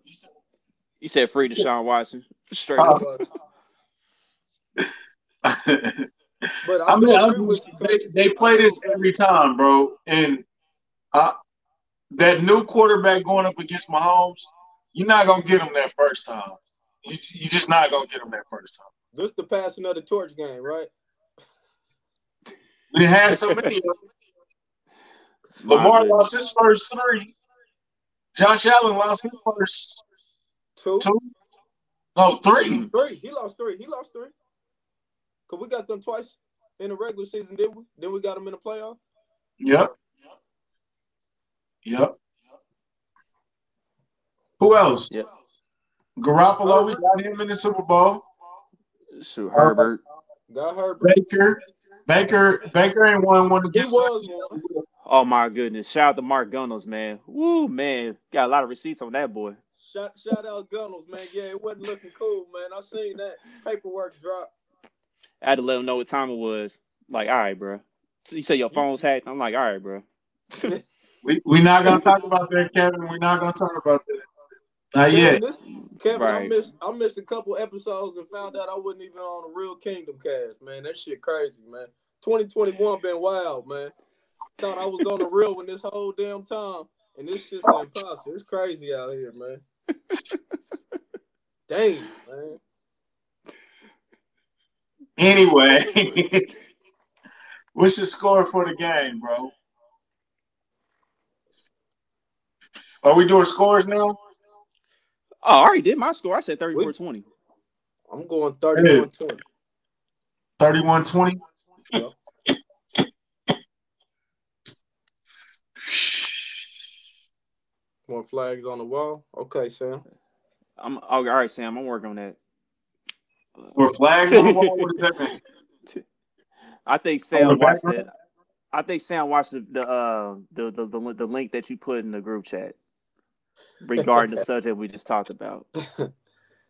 He said free Deshaun Watson. Straight Uh, up. But I, I mean, I'm just, they, they play this every time, bro. And uh, that new quarterback going up against Mahomes, you're not gonna get him that first time. You you just not gonna get him that first time. This the passing of the torch game, right? We had so many. of them. Lamar goodness. lost his first three. Josh Allen lost his first Two, two. No, three. three. He lost three. He lost three. Cause we got them twice in the regular season, did we? Then we got them in the playoff. Yep. Yep. Who else? Yep. Garoppolo, we got him in the Super Bowl. So Herbert. Got Herbert. Baker, Baker, Baker ain't won one He against was us. Oh my goodness. Shout out to Mark Gunnels, man. Woo man. Got a lot of receipts on that boy. Shout, shout out Gunnels, man. Yeah, it wasn't looking cool, man. I seen that paperwork drop. I had to let him know what time it was. Like, all right, bro. So you said your phone's hacked. I'm like, all right, bro. We we not gonna talk about that, Kevin. We're not gonna talk about that. Not Kevin, yet. this, Kevin, I missed I missed a couple episodes and found out I wasn't even on the real Kingdom Kast, man. That shit crazy, man. 2021 been wild, man. Thought I was on the real one this whole damn time, and this shit's impossible. It's crazy out here, man. Damn, man. Anyway, what's your score for the game, bro? Are we doing scores now? Oh, I already did my score. I said 34 20. I'm going 31 20. 31 20? Yeah. More flags on the wall. Okay, Sam. I'm oh, all right, Sam. I'm working on that. Or flags on the wall? What does that mean? I think Sam watched background? it. I think Sam watched the the, uh, the the the the link that you put in the group chat regarding the subject we just talked about.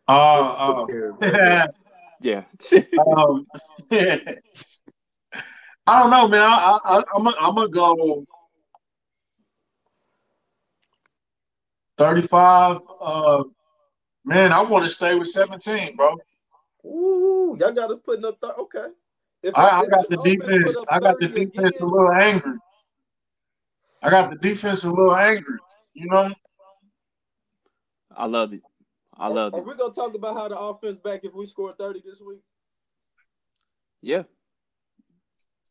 Oh, oh. man. Yeah. um, I don't know, man. I, I, I'm gonna I'm gonna go 35. Uh, man, I want to stay with 17, bro. Ooh, y'all got us putting up. Th- okay. If I, I if got this the defense. put up I got the 30 defense a little angry. I got the defense a little angry. You know, I love it. I are, love are it. we gonna talk about how the offense back if we score 30 this week? Yeah.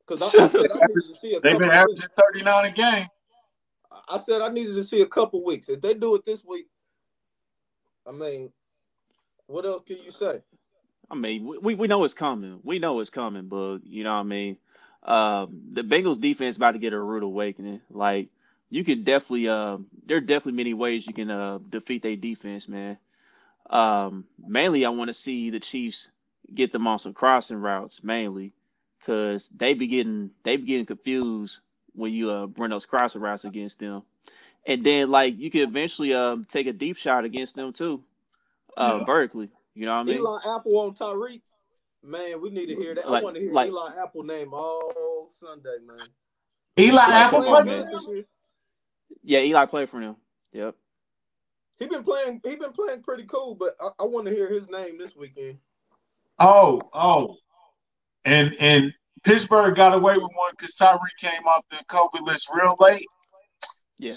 Because I, I said I needed to see a they've couple been averaging 39 a game. I said I needed to see a couple weeks. If they do it this week, I mean, what else can you say? I mean, we- we, we know it's coming. We know it's coming, but you know what I mean? Um, the Bengals defense about to get a rude awakening. Like you can definitely um there are definitely many ways you can uh defeat their defense, man. Um mainly I want to see the Chiefs get them on some crossing routes mainly cuz they be getting they be getting confused when you uh bring those crossing routes against them. And then like you could eventually um take a deep shot against them too. Uh Yeah. vertically. You know what I mean? Eli Apple on Tyreek. Man, we need to hear that. I want to hear like- Eli Apple name all Sunday, man. Eli He Apple Yeah, Eli played for them. Yep. He been playing. He been playing pretty cool, but I, I want to hear his name this weekend. Oh, oh, and and Pittsburgh got away with one because Tyreek came off the COVID list real late. Yeah.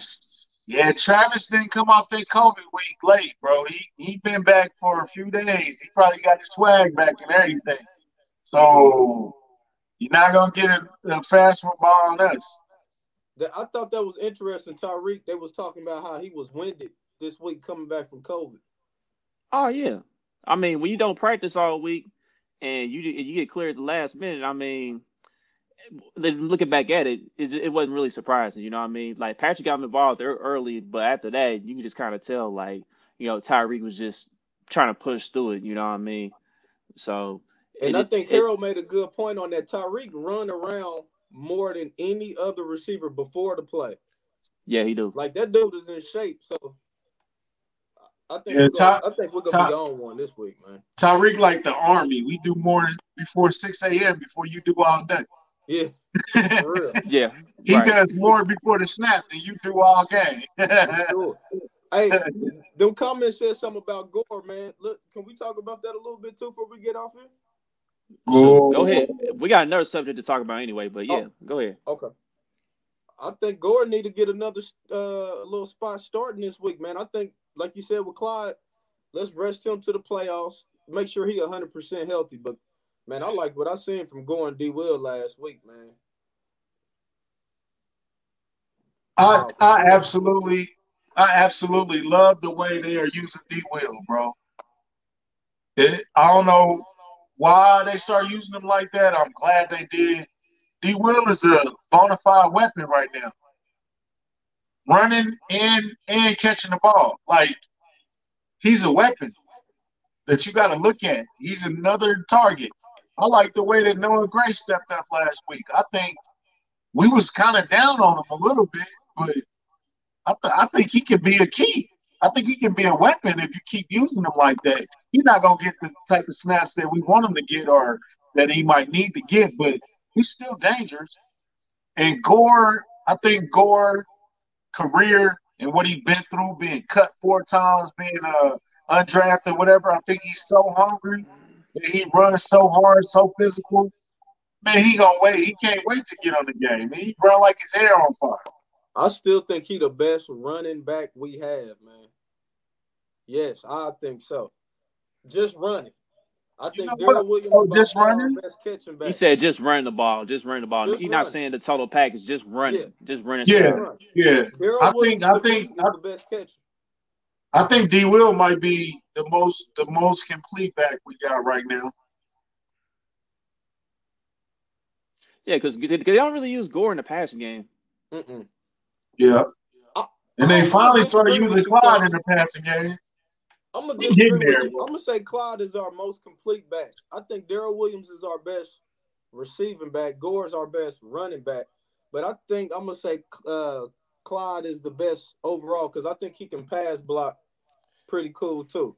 Yeah, Travis didn't come off that COVID week late, bro. He he been back for a few days. He probably got his swag back and everything. So you're not gonna get a, a fast football on us. That I thought that was interesting. Tyreek, they was talking about how he was winded this week coming back from COVID. Oh yeah. I mean, when you don't practice all week and you you get cleared at the last minute, I mean, looking back at it, it, it wasn't really surprising. You know what I mean? Like Patrick got involved early, but after that, you can just kind of tell, like, you know, Tyreek was just trying to push through it. You know what I mean? So, And it- I think Harold made a good point on that. Tyreek run around more than any other receiver before the play. yeah, he do. Like that dude is in shape. So I think Yeah, we're gonna, Ty- I think we're gonna Ty- be on one this week, man. Tyreek like the army. We do more before 6 a.m. before you do all day. Yeah, for real. Yeah, he right. does more before the snap than you do all game. For sure. Hey, them comments said something about Gore, man. Look, can we talk about that a little bit too before we get off here? Sure. Go ahead. We got another subject to talk about anyway, but yeah, go ahead. Okay. I think Gordon need to get another uh little spot starting this week, man. I think, like you said with Clyde, let's rest him to the playoffs. Make sure he hundred percent healthy. But man, I like what I seen from Gore and D Will last week, man. I I absolutely I absolutely love the way they are using D Will, bro. It, I don't know why they start using them like that. I'm glad they did. D Will is a bona fide weapon right now. Running and and catching the ball. Like he's a weapon that you gotta look at. He's another target. I like the way that Noah Gray stepped up last week. I think we was kind of down on him a little bit, but I, th- I think he can be a key. I think he can be a weapon if you keep using him like that. He's not gonna get the type of snaps that we want him to get or that he might need to get, but he's still dangerous. And Gore, I think Gore career and what he's been through, being cut four times, being uh, undrafted, whatever. I think he's so hungry. that He runs so hard, so physical. Man, he gonna wait. He can't wait to get on the game. He run like his hair on fire. I still think he the best running back we have, man. Yes, I think so. Just running. I think Darrel Williams oh, just running. Best catching back. He said just running the ball, just running the ball. He's not saying the total package, just running, yeah. just running. Yeah, yeah. Darrel I think I think I, the best catcher. I think D. Will might be the most the most complete back we got right now. Yeah, because they don't really use Gore in the passing game. Mm-mm. Yeah. and they finally started using Clyde in the passing game. I'm gonna disagree with. I'm gonna say Clyde is our most complete back. I think Darrel Williams is our best receiving back. Gore is our best running back. But I think I'm gonna say uh, Clyde is the best overall because I think he can pass block pretty cool too.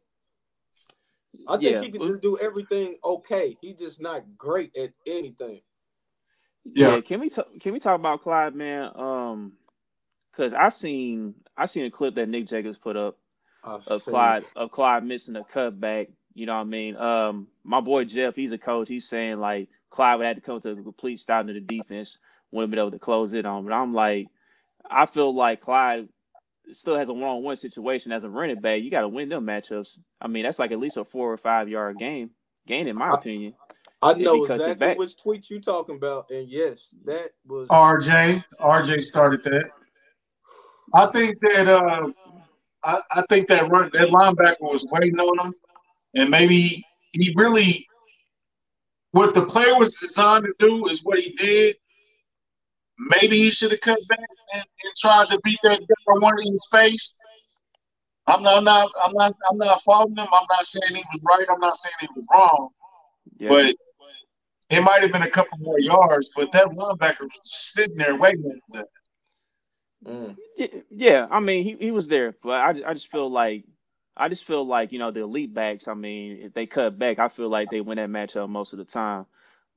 I think yeah. he can just do everything okay. He's just not great at anything. Yeah. yeah. Can we talk? Can we talk about Clyde, man? Um, because I seen I seen a clip that Nick Jacobs put up of Clyde of Clyde missing a cutback. You know what I mean? Um, my boy Jeff, he's a coach. He's saying like Clyde would have to come to a complete stop to the defense, wouldn't be able to close it on. But I'm like, I feel like Clyde still has a one-on-one situation as a running back. You got to win them matchups. I mean, that's like at least a four or five yard game gain, in my opinion. I know exactly which tweet you talking about, and yes, that was RJ. RJ started that. I think that uh, I, I think that run that linebacker was waiting on him, and maybe he really what the play was designed to do is what he did. Maybe he should have cut back and, and tried to beat that guy one in his face. I'm not, I'm not, I'm not, I'm not faulting him. I'm not saying he was right. I'm not saying he was wrong. Yeah. But it might have been a couple more yards. But that linebacker was sitting there waiting for that. Mm. Yeah, I mean he, he was there, but I, I just feel like I just feel like you know the elite backs. I mean, if they cut back, I feel like they win that matchup most of the time.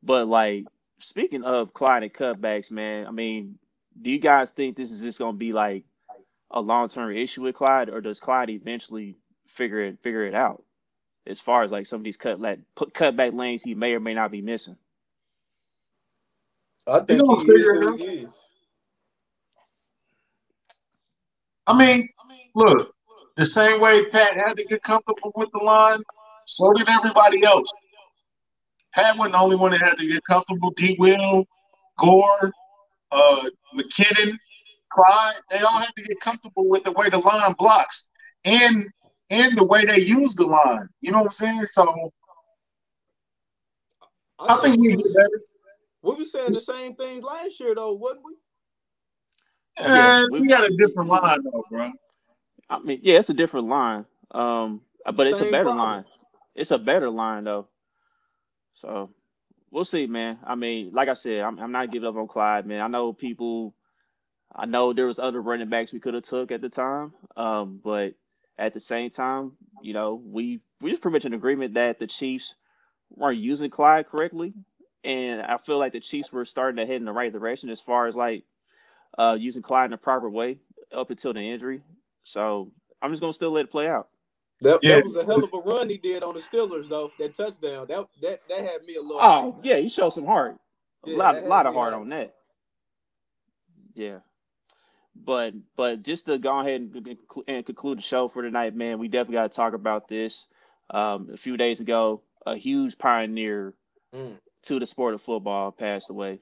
But like speaking of Clyde and cutbacks, man, I mean, do you guys think this is just gonna be like a long term issue with Clyde, or does Clyde eventually figure it figure it out as far as like some of these cut like put cutback lanes he may or may not be missing? I think he, he is. I mean, look, the same way Pat had to get comfortable with the line, so did everybody else. Pat wasn't the only one that had to get comfortable. D. Will, Gore, uh, McKinnon, Clyde, they all had to get comfortable with the way the line blocks and and the way they use the line. You know what I'm saying? So I, I think we get better. We were saying the same things last year, though, wasn't we? Yeah, we, we got a different line though, bro. I mean, yeah, it's a different line. Um, but Same it's a better problem. line. It's a better line though. So we'll see, man. I mean, like I said, I'm, I'm not giving up on Clyde, man. I know people. I know there was other running backs we could have took at the time, um, but at the same time, you know, we we just pretty much in agreement that the Chiefs weren't using Clyde correctly, and I feel like the Chiefs were starting to head in the right direction as far as like uh, using Clyde in the proper way up until the injury. So I'm just gonna still let it play out. That, yeah. that was a hell of a run he did on the Steelers, though. That touchdown, that that that had me a little. Oh yeah, he showed some heart. A yeah, lot, lot of heart on that. Yeah, but but just to go ahead and, and conclude the show for tonight, man, we definitely got to talk about this. Um, a few days ago, a huge pioneer mm. to the sport of football passed away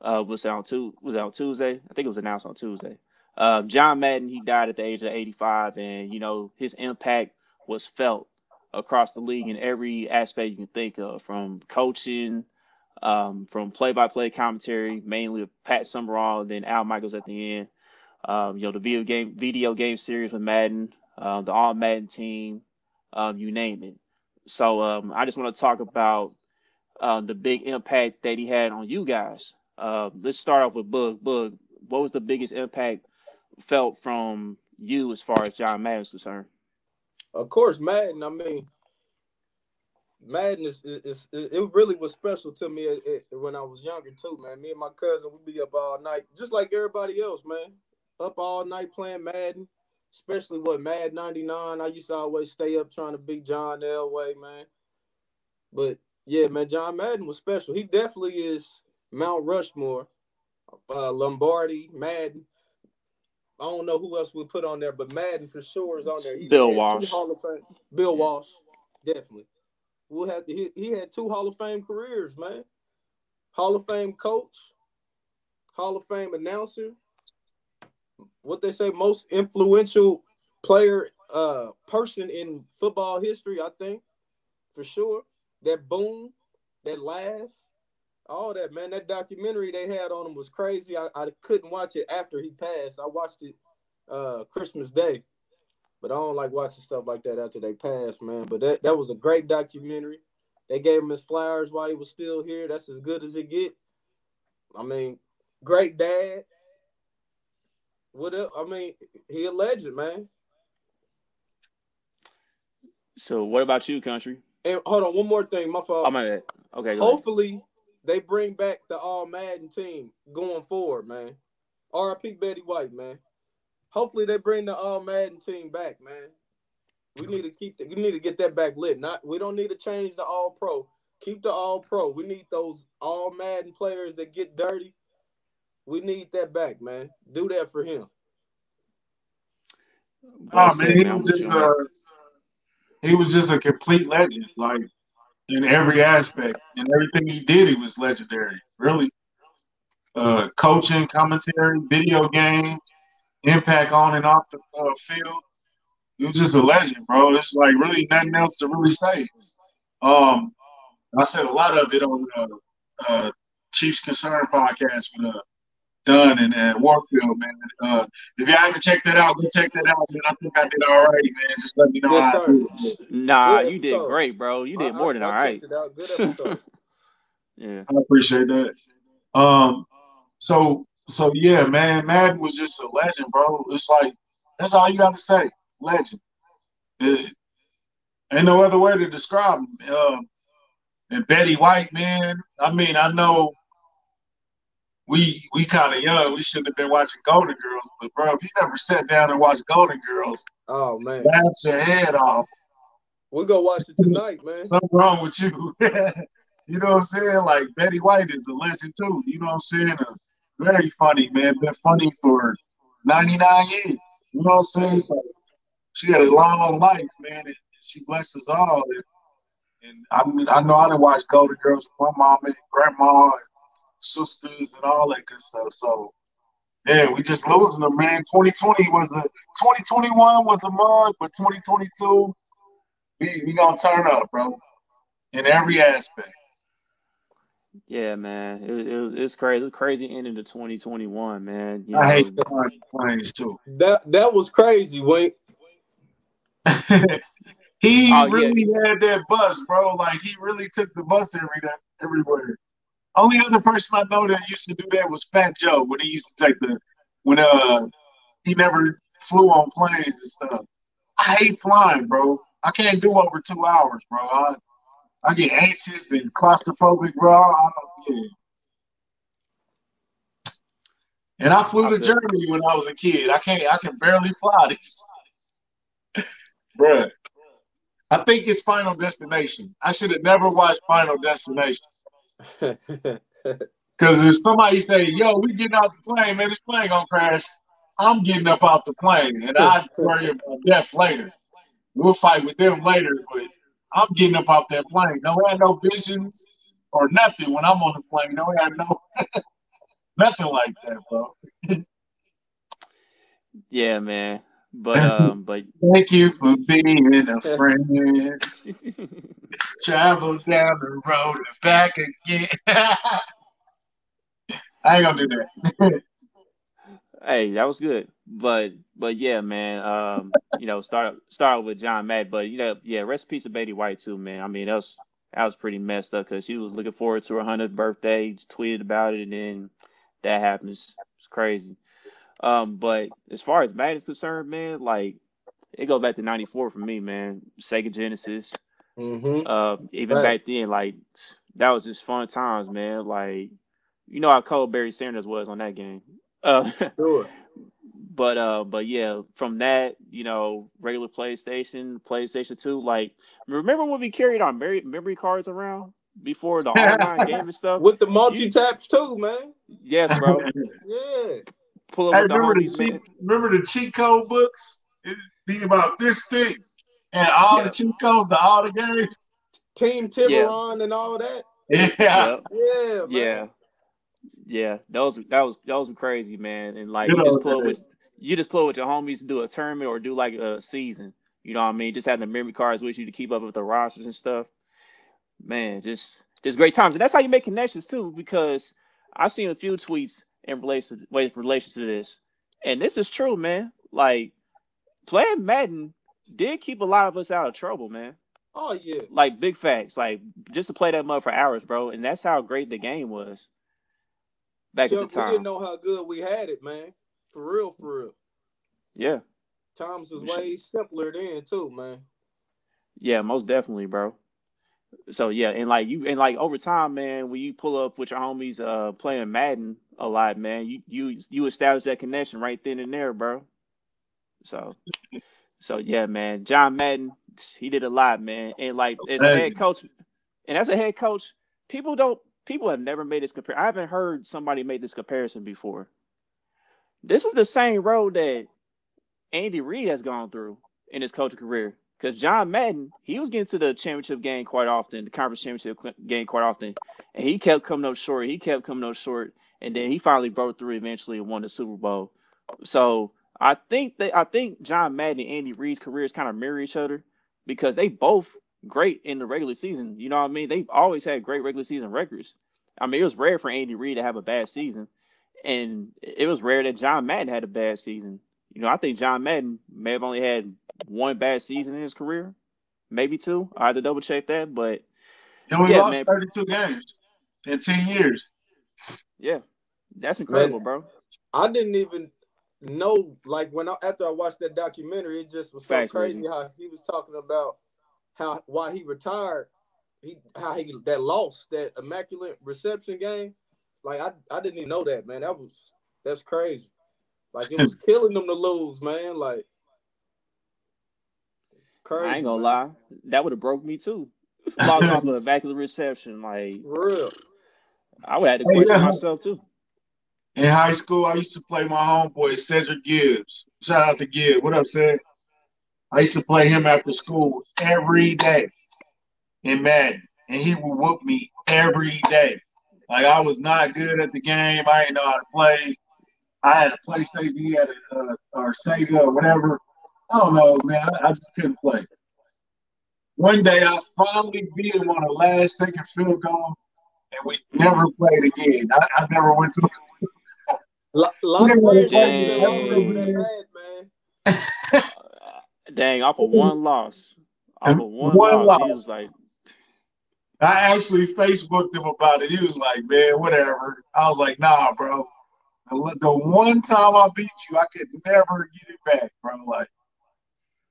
uh, was on two was on Tuesday. I think it was announced on Tuesday. Uh, John Madden he died at the age of 85, and you know his impact was felt across the league in every aspect you can think of, from coaching, um, from play-by-play commentary, mainly with Pat Summerall, and then Al Michaels at the end. Um, you know the video game video game series with Madden, uh, the All Madden team, um, you name it. So um, I just want to talk about uh, the big impact that he had on you guys. Uh, let's start off with Bug. Bug, what was the biggest impact felt from you as far as John Madden's concerned? Of course, Madden. I mean, Madden is, is, is it really was special to me when I was younger too, man. Me and my cousin would be up all night, just like everybody else, man. up all night playing Madden, especially what Mad 99. I used to always stay up trying to beat John Elway, man. But yeah, man, John Madden was special. He definitely is Mount Rushmore, uh, Lombardi, Madden. I don't know who else we put on there, but Madden for sure is on there. He Bill Walsh. Hall of Fame. Bill Walsh, definitely. We'll have to, he, he had two Hall of Fame careers, man. Hall of Fame coach, Hall of Fame announcer. What they say, most influential player, uh, person in football history, I think, for sure. That boom, that laugh, all that, man. That documentary they had on him was crazy. I, I couldn't watch it after he passed. I watched it uh Christmas Day. But I don't like watching stuff like that after they pass, man. But that, that was a great documentary. They gave him his flowers while he was still here. That's as good as it get. I mean, great dad. What else? I mean, he a legend, man. So what about you, country? And hold on, one more thing. My fault. Oh my bad. Okay. Hopefully they bring back the all Madden team going forward, man. RP Betty White, man. Hopefully they bring the all Madden team back, man. We need to keep the, we need to get that back lit. Not we don't need to change the all pro. Keep the all pro. We need those all Madden players that get dirty. We need that back, man. Do that for him. Oh man, he was just a he was just a complete legend, like in every aspect and everything he did. He was legendary, really. Uh, coaching, commentary, video games, impact on and off the uh, field. He was just a legend, bro. It's like really nothing else to really say. Um, I said a lot of it on the uh, Chiefs Concern podcast with uh, Dunn and uh, Warfield, man. Uh, if y'all haven't checked that out, go check that out, man. I think I did all right, man. Just let me know Yes, how I sir. Nah, Good you did great, bro. You did I- more than I all right. checked it out. Good episode. Yeah. I appreciate that. Um, so so yeah, man, Madden was just a legend, bro. It's like that's all you got to say, legend. It, ain't no other way to describe him. Um, and Betty White, man. I mean, I know we we kind of young. We shouldn't have been watching Golden Girls, but bro, if you never sat down and watched Golden Girls, oh man, laugh your head off. we go watch it tonight, man. Something wrong with you. you know what I'm saying? Like Betty White is a legend too. You know what I'm saying? Uh, very funny, man. Been funny for 99 years. You know what I'm saying? So she had a long life, man, and she blessed us all. And, and I mean, I know I didn't watch Golden Girls with my mom and grandma and sisters and all that good stuff. So yeah, we just losing them, man. 2020 was a 2021 was a month, but 2022 we we gonna turn up, bro, in every aspect. Yeah, man. It, it, it's crazy. It's crazy ending to 2021, man. You I hate the planes too. That that was crazy, Wait, he Oh, yeah. really had that bus, bro. Like he really took the bus every day, everywhere. Only other person I know that used to do that was Fat Joe when he used to take the when uh he never flew on planes and stuff. I hate flying, bro. I can't do over two hours, bro. I I get anxious and claustrophobic, bro. I don't yeah. And I flew to Germany when I was a kid. I can't I can barely fly these. Bruh. I think it's Final Destination. I should have never watched Final Destination. Because if somebody say, yo, we getting out the plane, man, this plane gonna crash. I'm getting up off the plane and I worry about death later. We'll fight with them later, but I'm getting up off that plane. No I had no visions or nothing when I'm on the plane. No I had no nothing like that, bro. yeah, man. But um, but Thank you for being a friend. Travel down the road and back again. I ain't gonna do that. hey, that was good. But but yeah, man. Um, you know, start start with John Matt, but you know, yeah, rest in peace of Betty White too, man. I mean, that was that was pretty messed up because she was looking forward to her hundredth birthday, tweeted about it, and then that happens. It's crazy. Um, but as far as Madden's concerned, man, like it goes back to '94 for me, man. Sega Genesis. mm-hmm. Uh, even back then, like that was just fun times, man. Like you know how cold Barry Sanders was on that game. Uh, Sure. But uh, but yeah, from that, you know, regular PlayStation, PlayStation Two, like remember when we carried our memory, memory cards around before the online game and stuff with the multi taps too, man. Yes, bro. yeah. Pull I up with remember the homies, cheat, man. remember the cheat code books? It'd be about this thick. And all Yeah. the cheat codes to all the games. Team Tiburon and all that. Yeah. Yep. Yeah, man. Yeah. Yeah, those that was those were crazy, man. And like Good you just old pull days. with you just pull with your homies to do a tournament or do like a season. You know what I mean? Just having the memory cards with you to keep up with the rosters and stuff. Man, just just great times. And that's how you make connections too, because I've seen a few tweets in relation with relation to this. And this is true, man. Like playing Madden did keep a lot of us out of trouble, man. Oh yeah. Like big facts. Like just to play that mud for hours, bro. And that's how great the game was back Chuck, at the we time. didn't know how good we had it, man. For real, for real. Yeah. Times was way simpler then too, man. Yeah, most definitely, bro. So yeah, and like you and like over time, man, when you pull up with your homies uh playing Madden a lot, man, you you you establish that connection right then and there, bro. So so yeah, man. John Madden, he did a lot, man. And like as a head coach and as a head coach, people don't people have never made this compare. I haven't heard somebody make this comparison before. This is the same road that Andy Reid has gone through in his coaching career. Because John Madden, he was getting to the championship game quite often, the conference championship game quite often, and he kept coming up short. He kept coming up short, and then he finally broke through eventually and won the Super Bowl. So I think that I think John Madden and Andy Reid's careers kind of mirror each other because they both great in the regular season. You know what I mean? They've always had great regular season records. I mean, it was rare for Andy Reid to have a bad season, and it was rare that John Madden had a bad season. You know, I think John Madden may have only had one bad season in his career, maybe two. I had to double check that, but And we Yeah, lost man. 32 games in 10 years. yeah, that's incredible, bro. I didn't even know like when I after I watched that documentary, it just was so Fascinating. crazy how he was talking about how why he retired, he how he that loss, that immaculate reception game. Like I I didn't even know that, man. That was that's crazy. Like it was killing them to lose, man. Like crazy. I ain't gonna man. lie, that would have broke me too. Lost off of the reception, like For real. I would have to Hey, question yeah. myself too. In high school, I used to play my homeboy, Cedric Gibbs. Shout out to Gibbs. What up, Ced? I used to play him after school every day in Madden, and he would whoop me every day. Like, I was not good at the game. I didn't know how to play. I had a PlayStation, he had a, uh, or Sega or whatever. I don't know, man. I, I just couldn't play. One day, I finally beat him on a last second field goal, and we never played again. I, I never went to Lot, lot of friends Dang. that lost over that bad, man. Dang, off of one loss, off of one, One loss, he loss. was like, I actually Facebooked him about it. He was like, man, whatever. I was like, nah, bro. The, the one time I beat you, I could never get it back, bro. Like,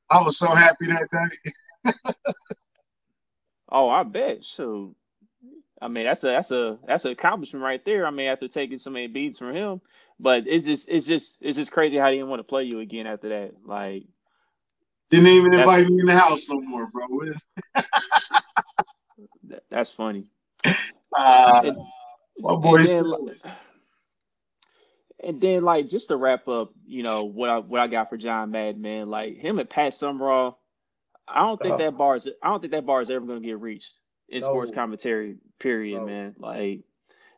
I was so happy that day. "Oh, I bet." So, I mean, that's a that's a that's an accomplishment right there. I mean, after taking so many beats from him, but it's just it's just it's just crazy how he didn't want to play you again after that. Like, Didn't even invite me in the house no more, bro. that, that's funny. Uh, And- my boy and then, like- and then, like, just to wrap up, you know what I what I got for John Madden. Like him and Pat Summerall, I don't think Oh. that bar is I don't think that bar is ever going to get reached in No. sports commentary. Period, No. man. Like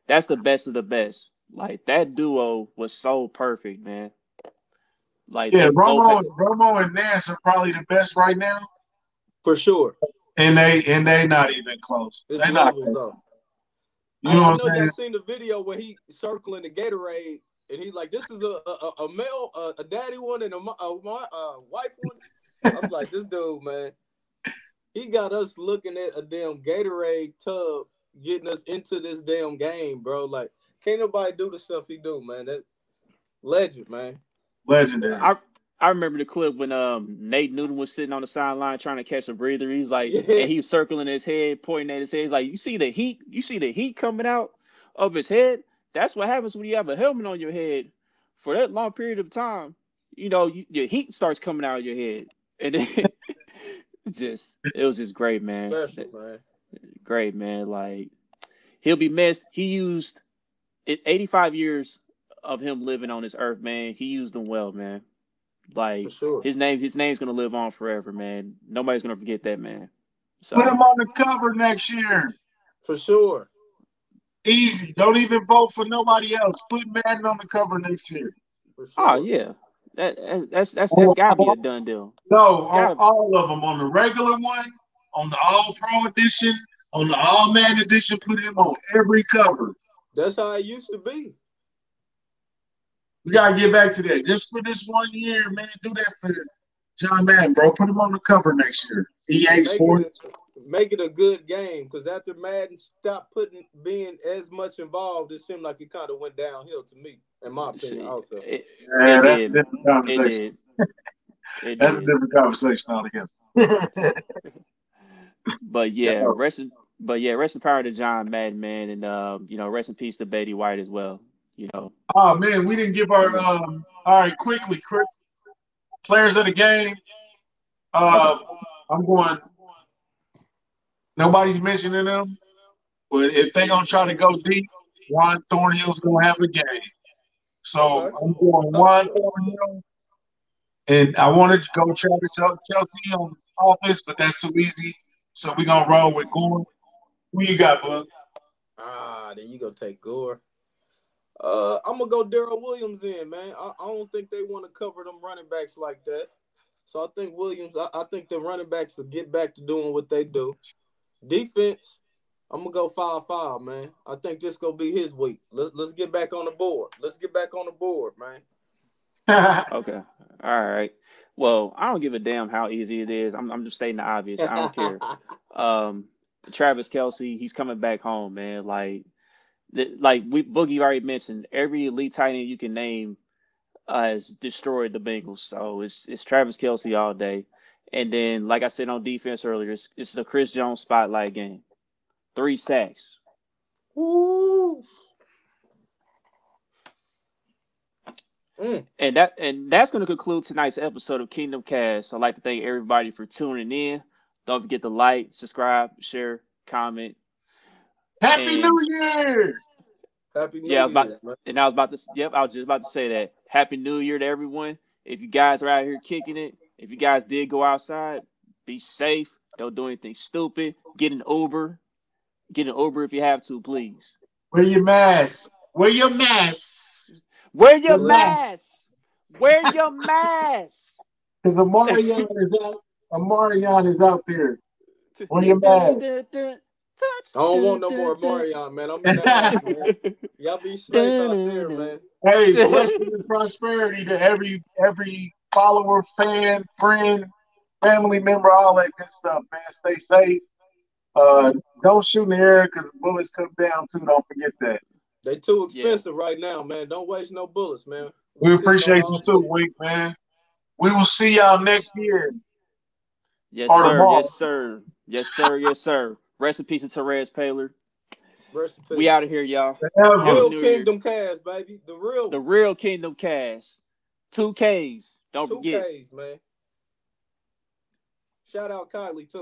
that's the best of the best. Like that duo was so perfect, man. Like yeah, they both Romo, had- Romo and Nantz are probably the best right now, For sure. and they and they not even close. It's They not close. though. You know I, I what know I'm saying? y'all seen the video where he circling the Gatorade and he's like, "This is a a, a male, a, a daddy one, and a, mo- a, a wife one." I'm like, this dude, man, he got us looking at a damn Gatorade tub, getting us into this damn game, bro. Like, can't nobody do the stuff he do, man. That legend, man. Legendary. I I remember the clip when um Nate Newton was sitting on the sideline trying to catch a breather. He's like, Yeah. and he was circling his head, pointing at his head. He's like, you see the heat? You see the heat coming out of his head? That's what happens when you have a helmet on your head for that long period of time. you know, you, your heat starts coming out of your head, and then just it was just great, man. Special, man. Great, man. Like he'll be missed. He used it 85 years of him living on this earth, man. He used them well, man. Like For sure. his name, his name's gonna live on forever, man. Nobody's gonna forget that man. So Put him on the cover next year. For sure. Easy. Don't even vote for nobody else. Put Madden on the cover next year. Oh yeah, that, that that's that's that's gotta be a done deal. No, on all of them. On the regular one, on the All Pro edition, on the All Man edition. Put him on every cover. That's how it used to be. We gotta get back to that. Just for this one year, man. Do that for John Madden, bro. Put him on the cover next year. EA Make Sports. it, make it a good game because after Madden stopped putting being as much involved, it seemed like it kind of went downhill to me, in my opinion. Also, It, Yeah, It that's did. a different it conversation. did. It That's a different conversation altogether. But yeah, Yeah. rest in, but yeah, rest in power to John Madden, man, and um, you know, rest in peace to Betty White as well. You know, oh man, we didn't give our um. All right, quickly, quick. Players of the game. Uh, I'm going. Nobody's mentioning them, but if they gonna try to go deep, Juan Thornhill's gonna have a game. So Okay. I'm going Juan Thornhill, and I wanted to go Travis Kelce on offense, but that's too easy. So we're gonna roll with Gore. Who you got, bud? ah, then you go take Gore. Uh, I'm gonna go Darrel Williams in, man. I, I don't think they want to cover them running backs like that. So I think Williams. I, I think the running backs will get back to doing what they do. Defense. I'm gonna go five five, man. I think this gonna be his week. Let's let's get back on the board. Let's get back on the board, man. okay, all right. Well, I don't give a damn how easy it is. I'm, I'm just stating the obvious. I don't care. Um, Travis Kelce, he's coming back home, man. Like, the, like we Boogie already mentioned, every elite tight end you can name uh, has destroyed the Bengals. So it's it's Travis Kelce all day. And then, like I said on defense earlier, it's, it's the Chris Jones spotlight game. Three sacks. Woo. Mm. And that and that's going to conclude tonight's episode of Kingdom Kast. I'd like to thank everybody for tuning in. Don't forget to like, subscribe, share, comment. Happy And- New Year! Happy New Yeah, I was about- Year, man. And I was about to, yep, I was just about to say that. Happy New Year to everyone. If you guys are out here kicking it, if you guys did go outside, be safe. Don't do anything stupid. Get an Uber. Get an Uber if you have to, please. Wear your mask. Wear your mask. Wear your Relax. mask. Wear your mask. Because Amarion is out. Amarion is out there. Wear your mask. I don't want no more Marion, man. I'm in the house, man. Y'all be safe out there, man. Hey, blessing and prosperity to every every follower, fan, friend, family member, all that good stuff, man. Stay safe. Uh, don't shoot in the air because bullets come down too. Don't forget that. They too expensive right now, man. Don't waste no bullets, man. We Sitting appreciate you too, bullets. Wink, man. We will see y'all next year. Yes, Or sir. tomorrow. Yes, sir. Yes, sir. Yes, sir. Rest in peace to Terez Paylor. Rest. We out of here, y'all. Forever. Real Kingdom Kast, baby. The real The real Kingdom Kast. Two Ks. Don't two forget. Ks, man. Shout out Kylie too.